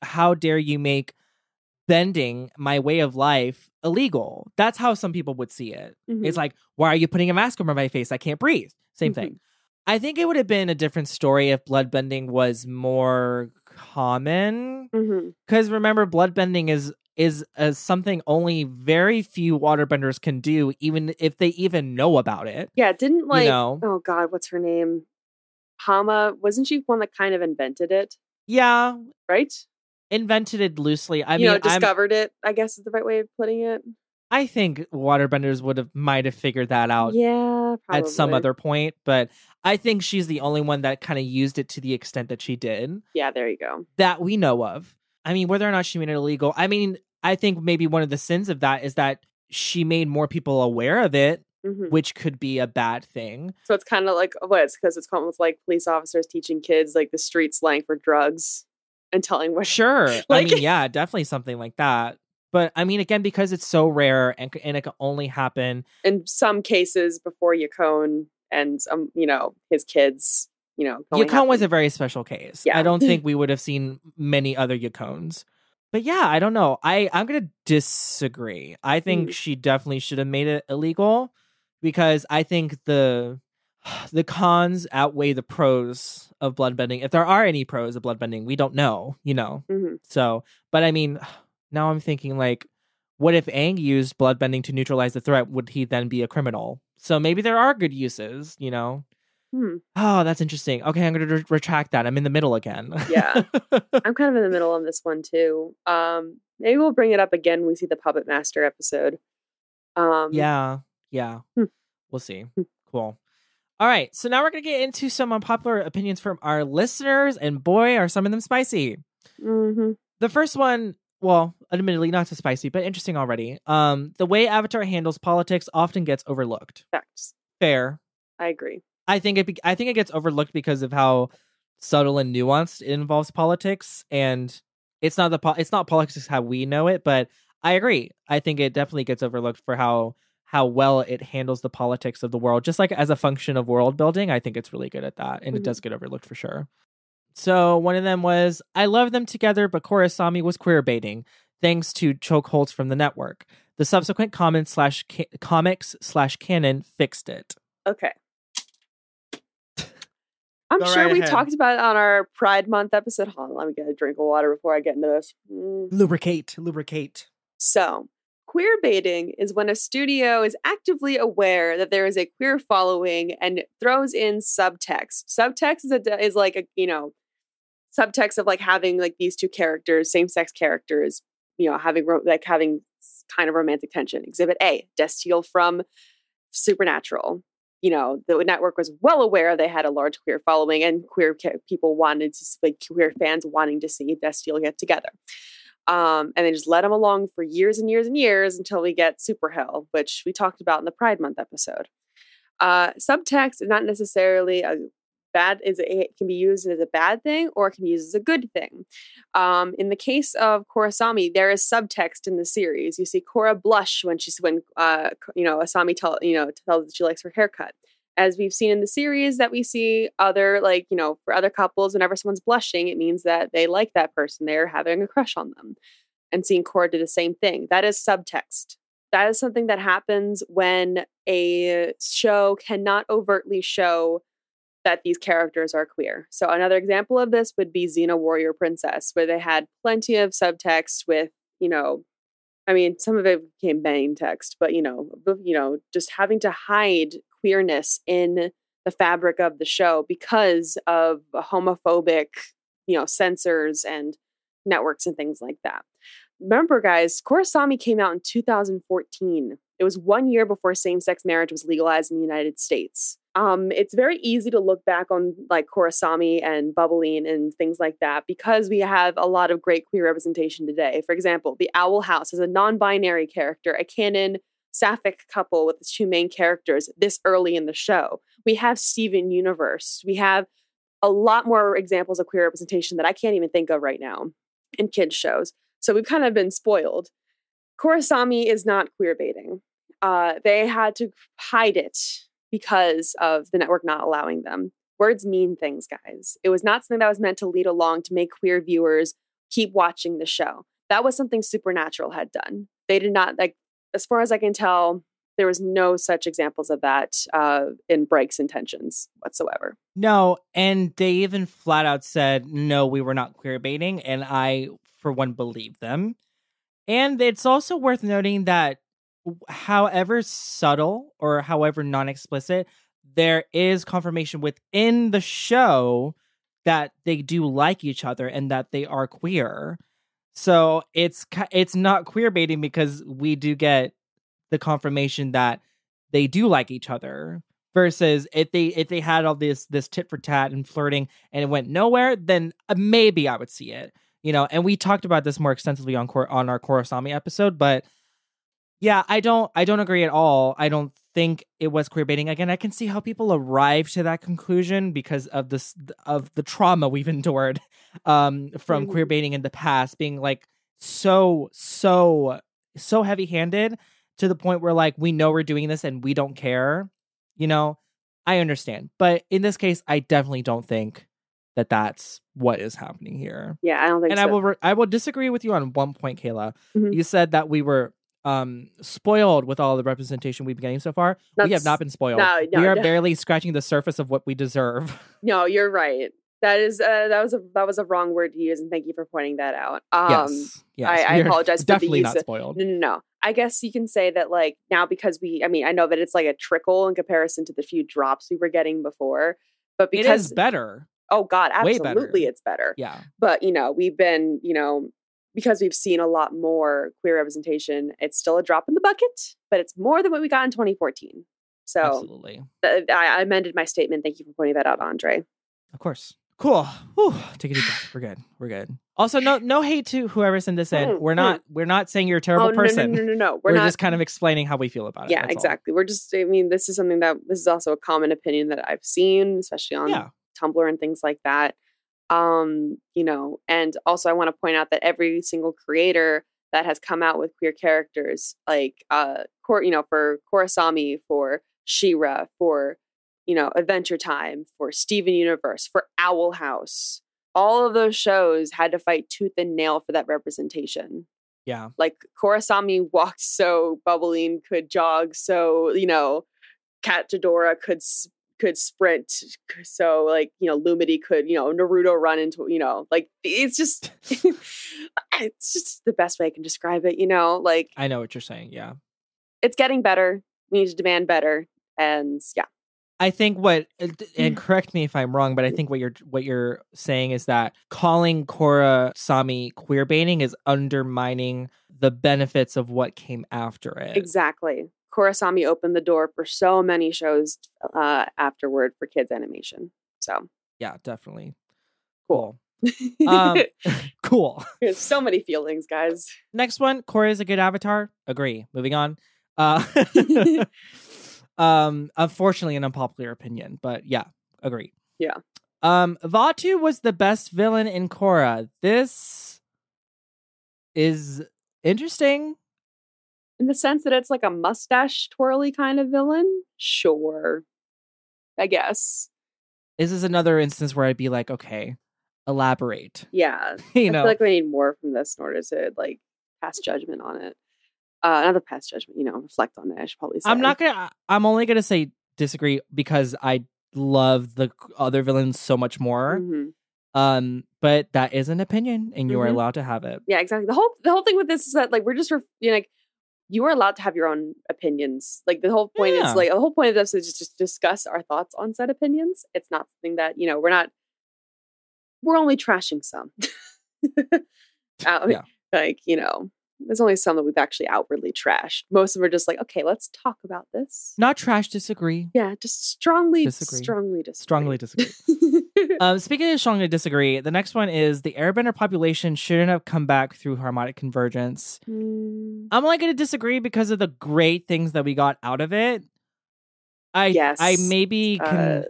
how dare you make bending my way of life illegal? That's how some people would see it. Mhm. It's like, why are you putting a mask over my face? I can't breathe. Same Mhm. thing. I think it would have been a different story if bloodbending was more common. Because remember, bloodbending is is uh, something only very few waterbenders can do, even if they even know about it. Yeah, didn't like. you know, Oh God, what's her name? Hama wasn't she one that kind of invented it? yeah, Right. invented it loosely. I you mean, know, I'm- discovered it. I guess is the right way of putting it. I think waterbenders would have might have figured that out Yeah, at some other point, but I think she's the only one that kind of used it to the extent that she did Yeah, there you go. that we know of. I mean, whether or not she made it illegal, I mean, I think maybe one of the sins of that is that she made more people aware of it, hmm which could be a bad thing. So it's kind of like what? It's because it's almost like police officers teaching kids like the street slang for drugs and telling what. Sure. I mean, yeah, definitely something like that. But I mean, again, because it's so rare and, and it can only happen. In some cases, before Yakone and um, you know, his kids, you know, Yakone was a very special case. Yeah. I don't think we would have seen many other Yakones. But yeah, I don't know. I, I'm going to disagree. I think Mm. she definitely should have made it illegal because I think the the cons outweigh the pros of bloodbending. If there are any pros of bloodbending, we don't know, you know. Mhm. So, but I mean, now I'm thinking like, what if Aang used bloodbending to neutralize the threat? Would he then be a criminal? So maybe there are good uses, you know. Hmm. Oh, that's interesting. Okay, I'm going to re- retract that. I'm in the middle again. Yeah. I'm kind of in the middle on this one too. Um, maybe we'll bring it up again when we see the Puppet Master episode. Um, yeah. Yeah. Hmm. We'll see. Hmm. Cool. All right. So now we're going to get into some unpopular opinions from our listeners, and boy, are some of them spicy. hmm The first one, well, admittedly not so spicy, but interesting already. Um, the way Avatar handles politics often gets overlooked. Facts. Fair. I agree. I think it. Be- I think it gets overlooked because of how subtle and nuanced it involves politics, and it's not the. Po- it's not politics how we know it, but I agree. I think it definitely gets overlooked for how how well it handles the politics of the world, just like as a function of world building. I think it's really good at that, and it Mhm. does get overlooked for sure. So one of them was, "I love them together, but Korrasami was queer baiting." Thanks to chokeholds from the network. The subsequent comments slash ca- comics slash canon fixed it. Okay. I'm Go sure right we ahead. talked about it on our Pride Month episode. Hold on, let me get a drink of water before I get into this. Mm. Lubricate, lubricate. So, queer baiting is when a studio is actively aware that there is a queer following and throws in subtext. Subtext is a, is like a you know subtext of like having like these two characters, same sex characters, you know, having ro- like having kind of romantic tension. Exhibit A, Destiel from Supernatural. You know, the network was well aware they had a large queer following and queer ca- people wanted to, like queer fans wanting to see Destiel get together. Um, and they just let them along for years and years and years until we get Super Hell, which we talked about in the Pride Month episode. Uh, subtext is not necessarily a bad is it can be used as a bad thing or it can be used as a good thing. Um, in the case of Korrasami, there is subtext in the series. You see Korra blush when she's when uh, you know Asami tell you know tells that she likes her haircut. As we've seen in the series, that we see other like you know for other couples, whenever someone's blushing, it means that they like that person. They're having a crush on them. And seeing Korra do the same thing. That is subtext. That is something that happens when a show cannot overtly show that these characters are queer. So another example of this would be Xena Warrior Princess, where they had plenty of subtext with, you know, I mean, some of it became main text, but you know, you know, just having to hide queerness in the fabric of the show because of homophobic, you know, censors and networks and things like that. Remember, guys, Korrasami came out in 2014. It was one year before same-sex marriage was legalized in the United States. Um, it's very easy to look back on like Korrasami and Bubbline and things like that because we have a lot of great queer representation today. For example, the Owl House is a non-binary character, a canon sapphic couple with its two main characters this early in the show. We have Steven Universe. We have a lot more examples of queer representation that I can't even think of right now in kids shows. So we've kind of been spoiled. Korrasami is not queer baiting. Uh, they had to hide it because of the network not allowing them. Words mean things, guys. It was not something that was meant to lead along to make queer viewers keep watching the show. That was something Supernatural had done. They did not like, as far as I can tell, there was no such examples of that uh, in Break's intentions whatsoever. No, and they even flat out said, no, we were not queer baiting. And I, for one, believe them. And it's also worth noting that, however subtle or however non explicit, there is confirmation within the show that they do like each other and that they are queer. So it's it's not queer baiting because we do get the confirmation that they do like each other. Versus if they if they had all this this tit for tat and flirting and it went nowhere, then uh, maybe I would see it. You know, and we talked about this more extensively on on our Korrasami episode, but yeah, I don't I don't agree at all. I don't think it was queer baiting. Again, I can see how people arrive to that conclusion because of this of the trauma we've endured um from mm-hmm. queer baiting in the past being like so so so heavy-handed to the point where like we know we're doing this and we don't care. You know, I understand. But in this case, I definitely don't think that that's what is happening here. Yeah, I don't think so. and so. I will re- I will disagree with you on one point, Kayla. Mm-hmm. You said that we were um spoiled with all the representation we've been getting so far. That's, we have not been spoiled. No, no, we are no. barely scratching the surface of what we deserve. No, you're right. That is uh, that was a that was a wrong word to use, and thank you for pointing that out. Um, yes, yes. I, I apologize. Definitely not spoiled. No, no, no. I guess you can say that like now because we, I mean, I know that it's like a trickle in comparison to the few drops we were getting before, but because it is better. Oh God, absolutely, better. it's better. Yeah, but you know, we've been, you know, because we've seen a lot more queer representation, it's still a drop in the bucket, but it's more than what we got in 2014. So absolutely, th- I, amended my statement. Thank you for pointing that out, Andre. Of course. Cool. Whew. Take a deep breath. We're good. We're good. Also, no no hate to whoever sent this in. Mm, we're not mm. we're not saying you're a terrible oh, person. No, no, no, no. We're, we're not... just kind of explaining how we feel about it. Yeah, exactly. All. We're just I mean, this is something that this is also a common opinion that I've seen, especially on yeah. Tumblr and things like that. Um, you know, and also I want to point out that every single creator that has come out with queer characters, like uh, Cor- you know, for Korrasami, for She-Ra, for you know, Adventure Time, for Steven Universe, for Owl House, all of those shows had to fight tooth and nail for that representation. Yeah. Like Korrasami walked so Bubbline could jog so, you know, Catradora could could sprint so like, you know, Lumity could, you know, Naruto run into, you know, like it's just it's just the best way I can describe it, you know, like I know what you're saying, yeah. It's getting better. We need to demand better and yeah. I think what uh, and correct me if I'm wrong, but I think what you're what you're saying is that calling Korrasami queer baiting is undermining the benefits of what came after it. Exactly. Korrasami opened the door for so many shows uh, afterward for kids animation. So yeah, definitely. Cool. um, cool. There's so many feelings, guys. Next one, Korra is a good avatar. Agree. Moving on. Uh, Um, unfortunately, an unpopular opinion, but yeah, agree. Yeah. Um, Vaatu was the best villain in Korra. This is interesting. In the sense that it's like a mustache twirly kind of villain? Sure. I guess. This is another instance where I'd be like, okay, elaborate. Yeah. you I know, feel like we need more from this in order to like pass judgment on it uh, not the past judgment, you know, reflect on it. I should probably say. I'm not gonna. I'm only gonna say disagree because I love the other villains so much more. Mm-hmm. Um, but that is an opinion, and you mm-hmm. are allowed to have it. Yeah, exactly. The whole the whole thing with this is that like we're just ref- you know, like you are allowed to have your own opinions. Like the whole point yeah. is like the whole point of this is just to discuss our thoughts on said opinions. It's not something that you know we're not. We're only trashing some. Yeah. Like you know, there's only some that we've actually outwardly trashed. Most of them are just like, okay, let's talk about this. Not trash, disagree. Yeah, just strongly disagree. Strongly disagree. Strongly disagree. Um, speaking of strongly disagree, the next one is the airbender population shouldn't have come back through harmonic convergence. Mm, I'm only going to disagree because of the great things that we got out of it. I Yes. I maybe can uh,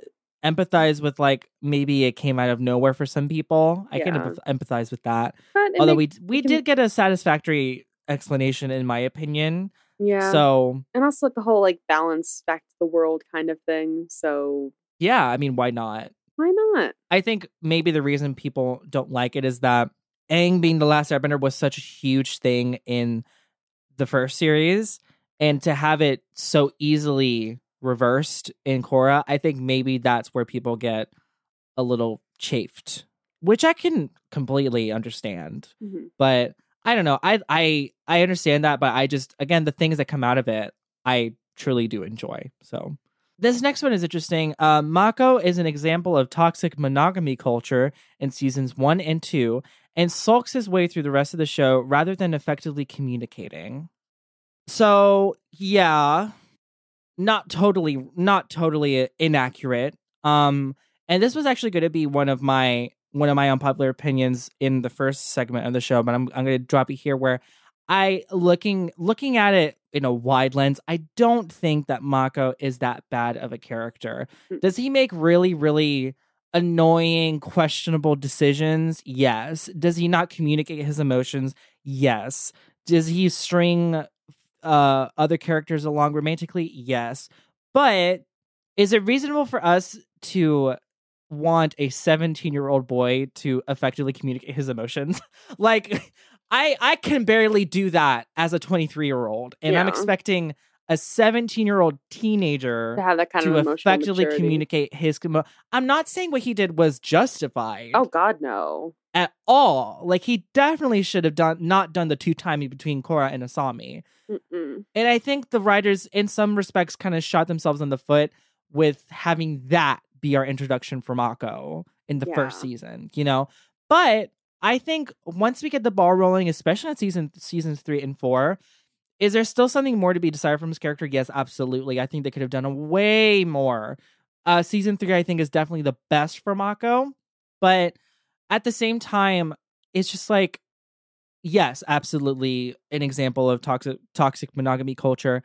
empathize with like maybe it came out of nowhere for some people. I can Yeah. empath- empathize with that. but Although we we can- did get a satisfactory explanation in my opinion. yeah, So and also like the whole like balance back to the world kind of thing. So yeah, I mean, why not? why not? I think maybe the reason people don't like it is that Aang being the last airbender was such a huge thing in the first series. And to have it so easily reversed in Korra, I think maybe that's where people get a little chafed, which I can completely understand. Mhm. But I don't know. I I I understand that, but I just again the things that come out of it, I truly do enjoy. So this next one is interesting. Uh, Mako is an example of toxic monogamy culture in seasons one and two, and sulks his way through the rest of the show rather than effectively communicating. So yeah, not totally, not totally inaccurate. Um, and this was actually going to be one of my one of my unpopular opinions in the first segment of the show, but I'm I'm going to drop it here where I looking looking at it in a wide lens, I don't think that Mako is that bad of a character. Mm. Does he make really really annoying questionable decisions? Yes. Does he not communicate his emotions? Yes. Does he string uh other characters along romantically? Yes. But is it reasonable for us to want a 17 year old boy to effectively communicate his emotions like i i can barely do that as a 23 year old and i'm expecting a 17 year old teenager To have that kind to of effectively maturity. communicate his emo- i'm not saying what he did was justified Oh God, no. at all like he definitely should have done not done the two timing between Korra and asami Mm-mm. and I think the writers, in some respects, kind of shot themselves in the foot with having that be our introduction for Mako in the first season, you know. But I think once we get the ball rolling, especially on season seasons three and four, is there still something more to be desired from his character? Yes, absolutely. I think they could have done a way more. Uh, season three, I think, is definitely the best for Mako, but at the same time, it's just like yes, absolutely an example of toxic toxic monogamy culture,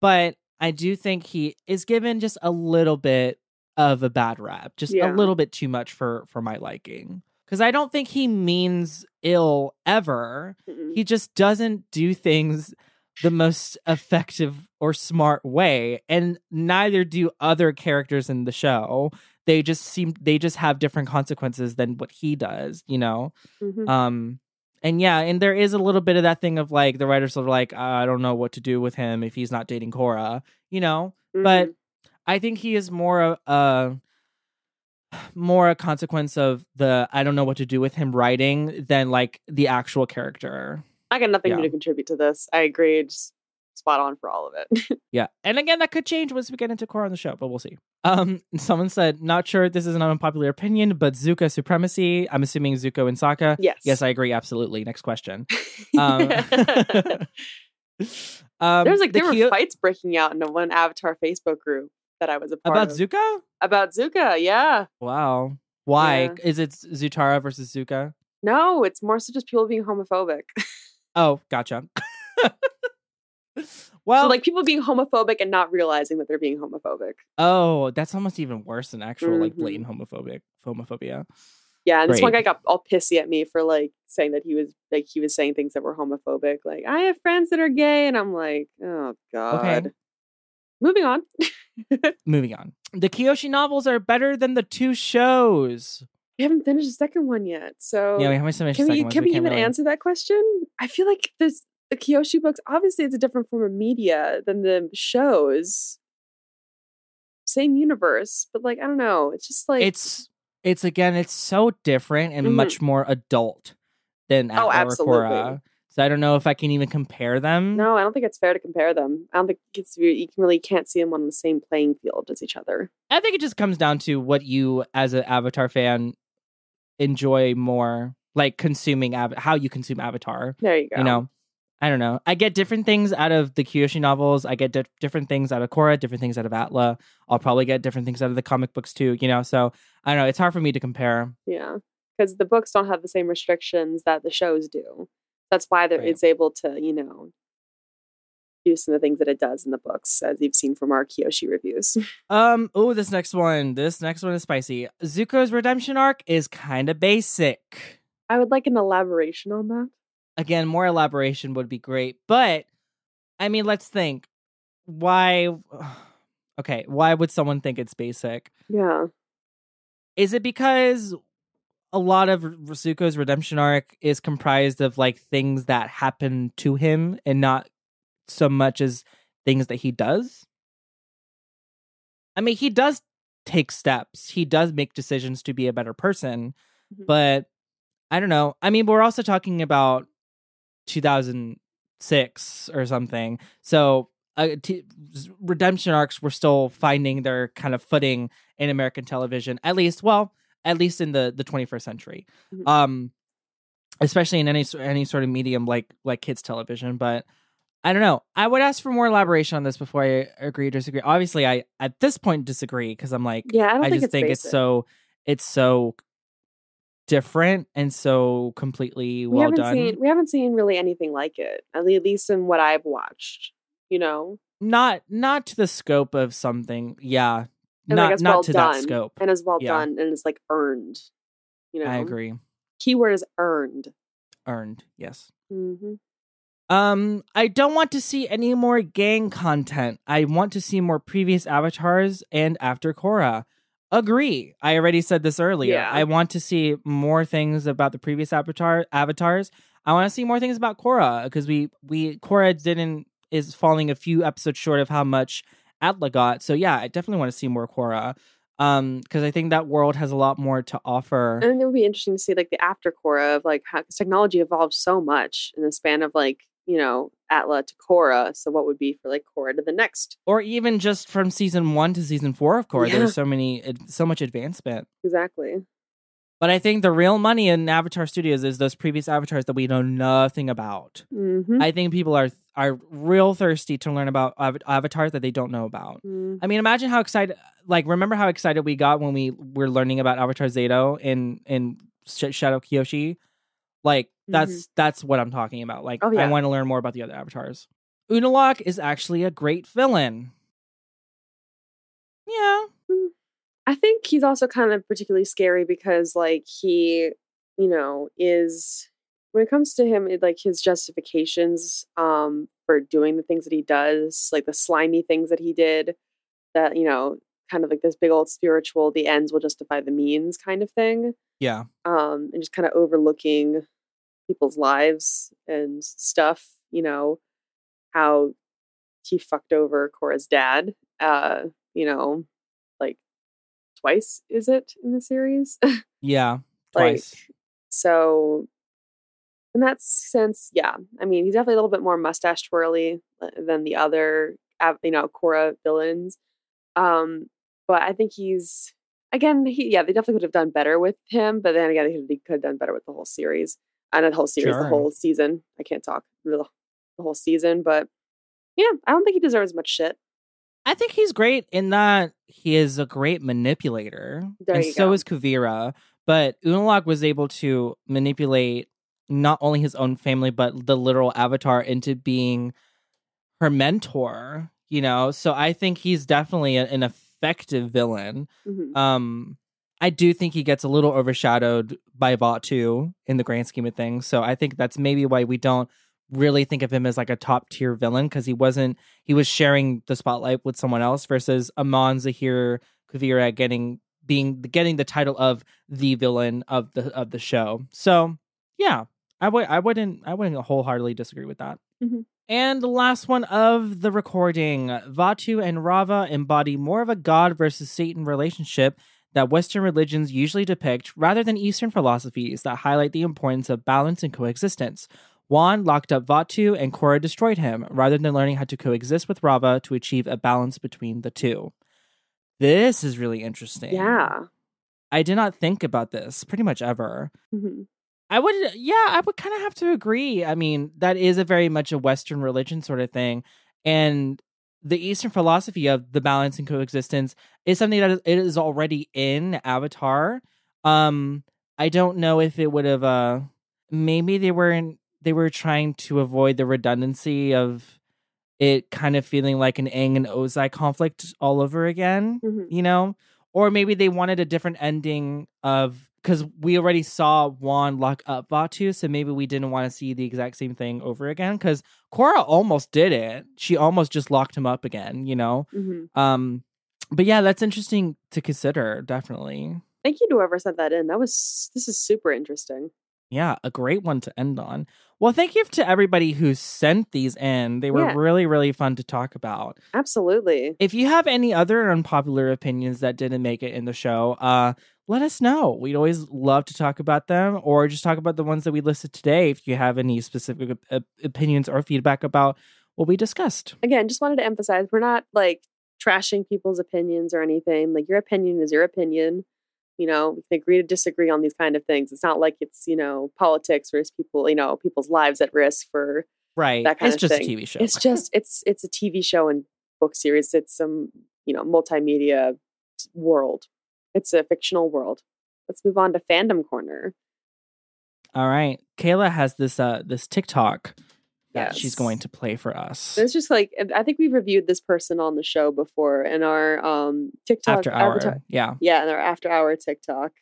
but I do think he is given just a little bit of a bad rap, just Yeah. a little bit too much for for my liking. Cuz I don't think he means ill ever. Mm-mm. He just doesn't do things the most effective or smart way and neither do other characters in the show. They just seem they just have different consequences than what he does, you know. Mhm. Um, and yeah, and there is a little bit of that thing of like the writers are like, I don't know what to do with him if he's not dating Korra, you know. But Mhm. I think he is more a, a more a consequence of the I don't know what to do with him writing than like the actual character. I got nothing yeah. to contribute to this. I agree. Just spot on for all of it. Yeah, and again, that could change once we get into Korra on the show, but we'll see. Um, someone said, not sure this is an unpopular opinion, but Zukka supremacy. I'm assuming Zuko and Sokka. yes. Yes, I agree. Absolutely. Next question. Um, um, There's like the there were Kyo- fights breaking out in the one Avatar Facebook group that I was a part about of. Zuko. about Zukka. Yeah. Wow. Why Yeah. is it Zutara versus Zukka? No, it's more so just people being homophobic. Oh, gotcha. Well, so like people being homophobic and not realizing that they're being homophobic. oh, that's almost even worse than actual like Mhm. blatant homophobic homophobia. Yeah, and this one guy got all pissy at me for like saying that he was like he was saying things that were homophobic. Like I have friends that are gay, and I'm like, oh god. Moving on. Moving on. The Kyoshi novels are better than the two shows. We haven't finished the second one yet, so yeah, we haven't finished can we second one, so can we can't even really- answer that question? I feel like there's the Kyoshi books. Obviously, it's a different form of media than the shows. Same universe, but like I don't know. It's just like It's it's again, it's so different and Mhm. much more adult than Oh, Atla or absolutely. So I don't know if I can even compare them. no. I don't think it's fair to compare them. I don't think it's you can really can't see them on the same playing field as each other. I think it just comes down to what you, as an Avatar fan, enjoy more, like consuming av- how you consume Avatar. There you go. You know, I don't know. I get different things out of the Kyoshi novels. I get di- different things out of Korra, different things out of Atla. I'll probably get different things out of the comic books too, you know? So I don't know. It's hard for me to compare. Yeah. Because the books don't have the same restrictions that the shows do. That's why Right. it's able to, you know, do some of the things that it does in the books, as you've seen from our Kyoshi reviews. Um, oh, this next one. This next one is spicy. Zuko's redemption arc is kind of basic. I would like an elaboration on that. Again, more elaboration would be great. But I mean, let's think. Why okay, why would someone think it's basic? Yeah. Is it because a lot of Zuko's redemption arc is comprised of like things that happen to him and not so much as things that he does? I mean, he does take steps. He does make decisions to be a better person, Mhm. but I don't know. I mean, we're also talking about 2006 or something. So, uh, t- redemption arcs were still finding their kind of footing in American television, at least, well, at least in the the 21st century. Mhm. Um especially in any any sort of medium like like kids television, but I don't know. I would ask for more elaboration on this before I agree or disagree. Obviously, I at this point disagree because I'm like Yeah, I don't I think just it's think basic. it's so it's so different and so completely we well haven't done. seen we haven't seen really anything like it. At least in what I've watched. You know? Not not to the scope of something. Yeah. And not like not well to done that scope. and as well Yeah. done and it's like earned. You know, I agree. Keyword is earned. Earned. Yes. Mm-hmm. Um, I don't want to see any more gang content. I want to see more previous avatars and after Korra. Agree. I already said this earlier. Yeah. I want to see more things about the previous avatar avatars. I want to see more things about Korra because we we Korra didn't is falling a few episodes short of how much Atla got. So yeah, I definitely want to see more Korra. Um, because I think that world has a lot more to offer. And it would be interesting to see like the after Korra of like how 'cause technology evolved so much in the span of like, you know, Atla to Korra. So what would be for like Korra to the next? or even just from season one to season four of Korra, Yeah. there's so many, so much advancement. Exactly. But I think the real money in Avatar Studios is those previous avatars that we know nothing about. Mm-hmm. I think people are are real thirsty to learn about av- avatars that they don't know about. I mean, imagine how excited! Like, remember how excited we got when we were learning about Avatar Szeto in in Sh- Shadow Kyoshi? Like, that's that's what I'm talking about. Like, Mm-hmm. Oh, I want to learn more about the other avatars. Unalaq is actually a great villain. Yeah, I think he's also kind of particularly scary because like he, you know, is when it comes to him, it, like his justifications um for doing the things that he does, like the slimy things that he did, that you know, kind of like this big old spiritual, the ends will justify the means kind of thing. yeah, um, and just kind of overlooking people's lives and stuff. You know how he fucked over Korra's dad. Uh, you know, like twice is it in the series? yeah. like Twice. so. In that sense, yeah. I mean, he's definitely a little bit more mustache twirly uh, than the other, you know, Korra villains. Um, but I think he's again, he yeah, they definitely could have done better with him. But then again, they could have done better with the whole series, and the whole series, Sure. the whole season. I can't talk the whole season, but yeah, I don't think he deserves much shit. I think he's great in that he is a great manipulator, There and so go. is Kuvira. But Unalaq was able to manipulate not only his own family but the literal Avatar into being her mentor. You know, so I think he's definitely an effective villain. Mhm. Um, I do think he gets a little overshadowed by Vaatu in the grand scheme of things. So I think that's maybe why we don't really think of him as like a top tier villain because he wasn't he was sharing the spotlight with someone else versus Amon Zaheer Kuvira getting being getting the title of the villain of the of the show. So yeah, I would I wouldn't I wouldn't wholeheartedly disagree with that. Mhm. And the last one of the recording, Vaatu and Raava embody more of a God versus Satan relationship that Western religions usually depict rather than Eastern philosophies that highlight the importance of balance and coexistence. Wan locked up Vaatu and Korra destroyed him, rather than learning how to coexist with Raava to achieve a balance between the two. This is really interesting. Yeah. I did not think about this pretty much ever. hmm I would, yeah, I would kind of have to agree. I mean, that is a very much a Western religion sort of thing, and the Eastern philosophy of the balance and coexistence is something that is, it is already in Avatar. Um, I don't know if it would have. Uh, maybe they were in, they were trying to avoid the redundancy of it kind of feeling like an Aang and Ozai conflict all over again. Mhm. You know, or maybe they wanted a different ending of because we already saw Wan lock up Vaatu, so maybe we didn't want to see the exact same thing over again. Because Korra almost did it; she almost just locked him up again. You know, Mhm. um, but yeah, that's interesting to consider. Definitely, Thank you to whoever sent that in. That was this is super interesting. yeah, a great one to end on. Well, thank you to everybody who sent these in. They were Yeah. really, really fun to talk about. Absolutely. If you have any other unpopular opinions that didn't make it in the show, uh, let us know. We'd always love to talk about them or just talk about the ones that we listed today if you have any specific op- op- opinions or feedback about what we discussed. Again, just wanted to emphasize we're not like trashing people's opinions or anything. Like your opinion is your opinion. You know, we can agree to disagree on these kind of things. It's not like it's, you know, politics or it's people, you know, people's lives at risk for Right. That kind it's of just thing. a TV show. it's just it's it's a TV show and book series. It's some, you know, multimedia world. It's a fictional world. Let's move on to fandom corner. All right. Kayla has this uh this TikTok that she's going to play for us. It's just like I think we've reviewed this person on the show before in our um TikTok after hour. adverti- yeah. yeah, in our after hour TikTok.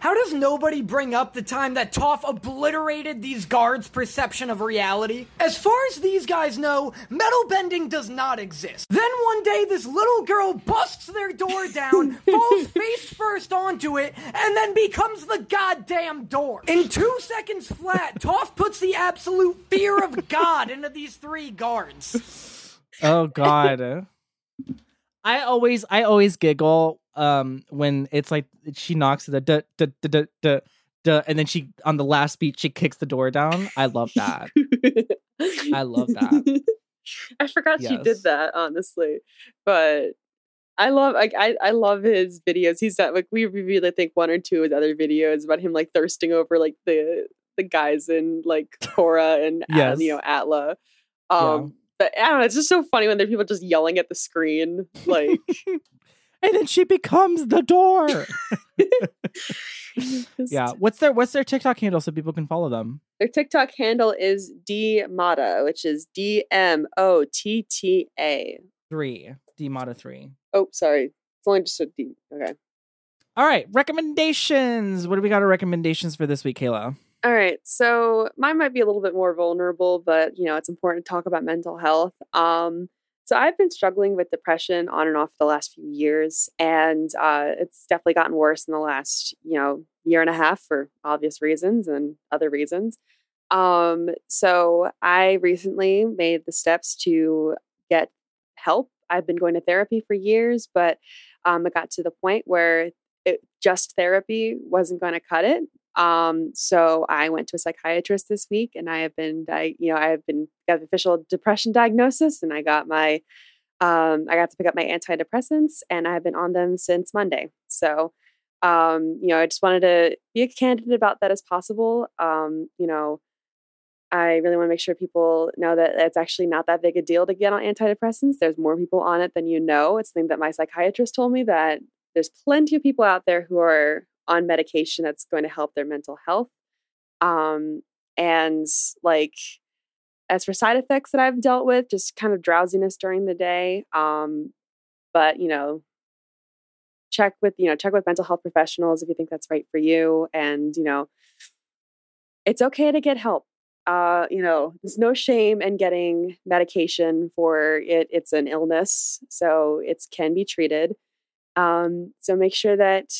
How does nobody bring up the time that Toph obliterated these guards' perception of reality? As far as these guys know, metal bending does not exist. Then one day, this little girl busts their door down, falls face first onto it, and then becomes the goddamn door. In two seconds flat, Toph puts the absolute fear of God into these three guards. Oh God. I always I always giggle um when it's like she knocks the duh, duh, duh, duh, duh, duh, and then she on the last beat she kicks the door down. I love that. I love that. I forgot she did that, honestly. But I love like I, I love his videos. He's done like we reviewed I think one or two of his other videos about him like thirsting over like the the guys in like Korra and At- Yes. you know Atla. Yeah. Um but I don't know, it's just so funny when there are people just yelling at the screen. Like and then she becomes the door. just- yeah. What's their what's their TikTok handle so people can follow them? Their TikTok handle is D Mata, which is D M O T T A. Three. Dmata three. Oh, sorry. It's only just a D. Okay. All right. Recommendations. What do we got? Our recommendations for this week, Kayla? All right. So mine might be a little bit more vulnerable, but you know, it's important to talk about mental health. Um, so I've been struggling with depression on and off the last few years, and uh, it's definitely gotten worse in the last, you know, year and a half for obvious reasons and other reasons. Um, so I recently made the steps to get help. I've been going to therapy for years, but um, it got to the point where it, just therapy wasn't going to cut it. Um, so I went to a psychiatrist this week, and I have been, di- you know, I have been got an official depression diagnosis, and I got my, um, I got to pick up my antidepressants, and I've been on them since Monday. So, um, you know, I just wanted to be candid about that as possible. Um, you know, I really want to make sure people know that it's actually not that big a deal to get on antidepressants. There's more people on it than you know. It's something that my psychiatrist told me that there's plenty of people out there who are on medication that's going to help their mental health. Um, and like, as for side effects that I've dealt with, just kind of drowsiness during the day. Um, but you know, check with you know check with mental health professionals if you think that's right for you, and you know, it's okay to get help. Uh, you know, there's no shame in getting medication for it. It's an illness, so it can be treated. Um, so make sure that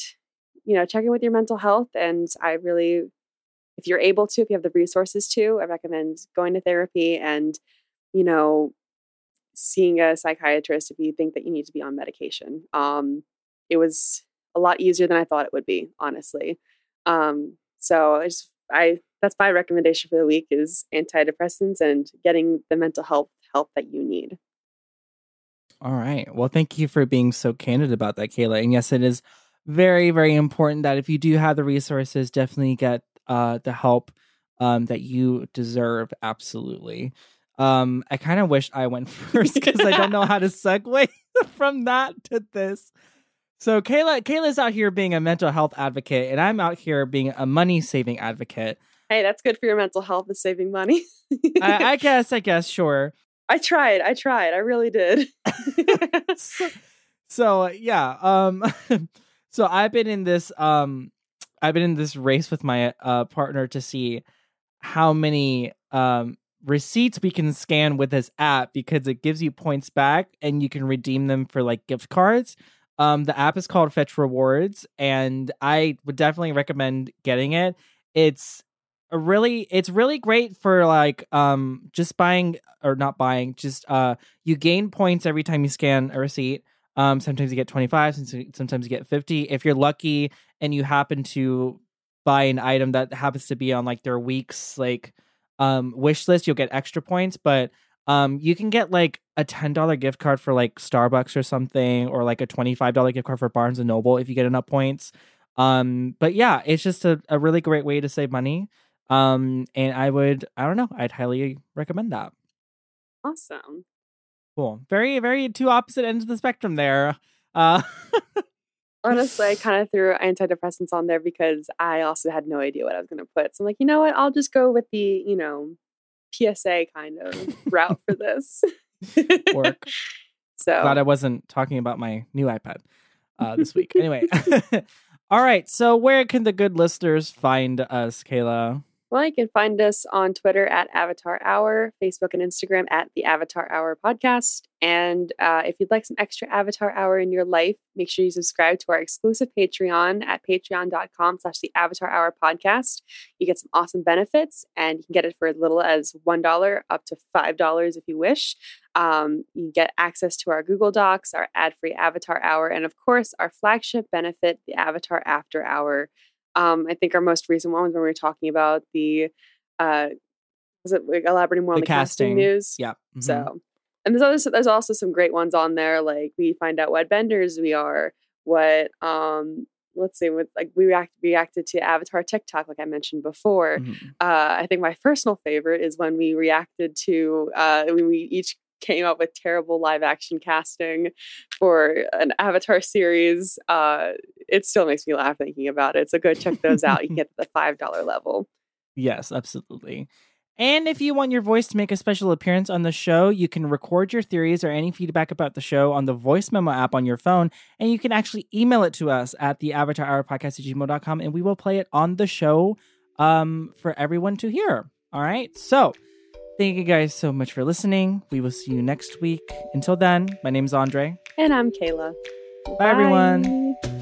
you know check in with your mental health. And I really, if you're able to, if you have the resources to, I recommend going to therapy and you know seeing a psychiatrist if you think that you need to be on medication. Um, it was a lot easier than I thought it would be, honestly. Um, so I just I that's my recommendation for the week is antidepressants and getting the mental health help that you need. All right. Well, thank you for being so candid about that, Kayla. And yes, it is very, very important that if you do have the resources, definitely get uh, the help um, that you deserve. Absolutely. Um, I kind of wish I went first because I don't know how to segue from that to this. So Kayla, Kayla's out here being a mental health advocate, and I'm out here being a money saving advocate. Hey, that's good for your mental health, is saving money. I, I guess, I guess, sure. I tried. I tried. I really did. so, so yeah. Um. So I've been in this. Um. I've been in this race with my uh partner to see how many um receipts we can scan with this app because it gives you points back and you can redeem them for like gift cards. Um, the app is called Fetch Rewards, and I would definitely recommend getting it. It's a really it's really great for like um just buying or not buying just uh you gain points every time you scan a receipt um sometimes you get 25 sometimes you get 50 if you're lucky and you happen to buy an item that happens to be on like their week's like um wish list you'll get extra points but um you can get like a $10 gift card for like Starbucks or something or like a $25 gift card for Barnes and Noble if you get enough points um but yeah it's just a, a really great way to save money um, and I would, I don't know, I'd highly recommend that. Awesome. Cool. Very, very two opposite ends of the spectrum there. Uh, Honestly, I kind of threw antidepressants on there because I also had no idea what I was going to put. So I'm like, you know what? I'll just go with the, you know, PSA kind of route for this. Work. So glad I wasn't talking about my new iPad uh, this week. anyway, all right. So where can the good listeners find us, Kayla? Well, you can find us on Twitter at Avatar Hour, Facebook and Instagram at the Avatar Hour Podcast. And uh, if you'd like some extra Avatar Hour in your life, make sure you subscribe to our exclusive Patreon at patreon.com slash the Avatar Hour Podcast. You get some awesome benefits, and you can get it for as little as $1 up to $5 if you wish. Um, you get access to our Google Docs, our ad-free Avatar Hour, and of course, our flagship benefit, the Avatar After Hour um, I think our most recent one was when we were talking about the uh, was it like elaborating more on the, the casting. casting. news? Yeah. Mm-hmm. So, and there's other there's also some great ones on there. Like we find out what benders we are, what um let's see with like we react, reacted to avatar tiktok like i mentioned before mm-hmm. uh, i think my personal favorite is when we reacted to uh, when we each came up with terrible live action casting for an Avatar series. Uh, it still makes me laugh thinking about it. So go check those out. You can get the five dollar level. Yes, absolutely. And if you want your voice to make a special appearance on the show, you can record your theories or any feedback about the show on the voice memo app on your phone. And you can actually email it to us at the avatar hour podcast at gmail.com and we will play it on the show um, for everyone to hear. All right. So Thank you guys so much for listening. We will see you next week. Until then, my name is Andre. And I'm Kayla. Bye, Bye. everyone.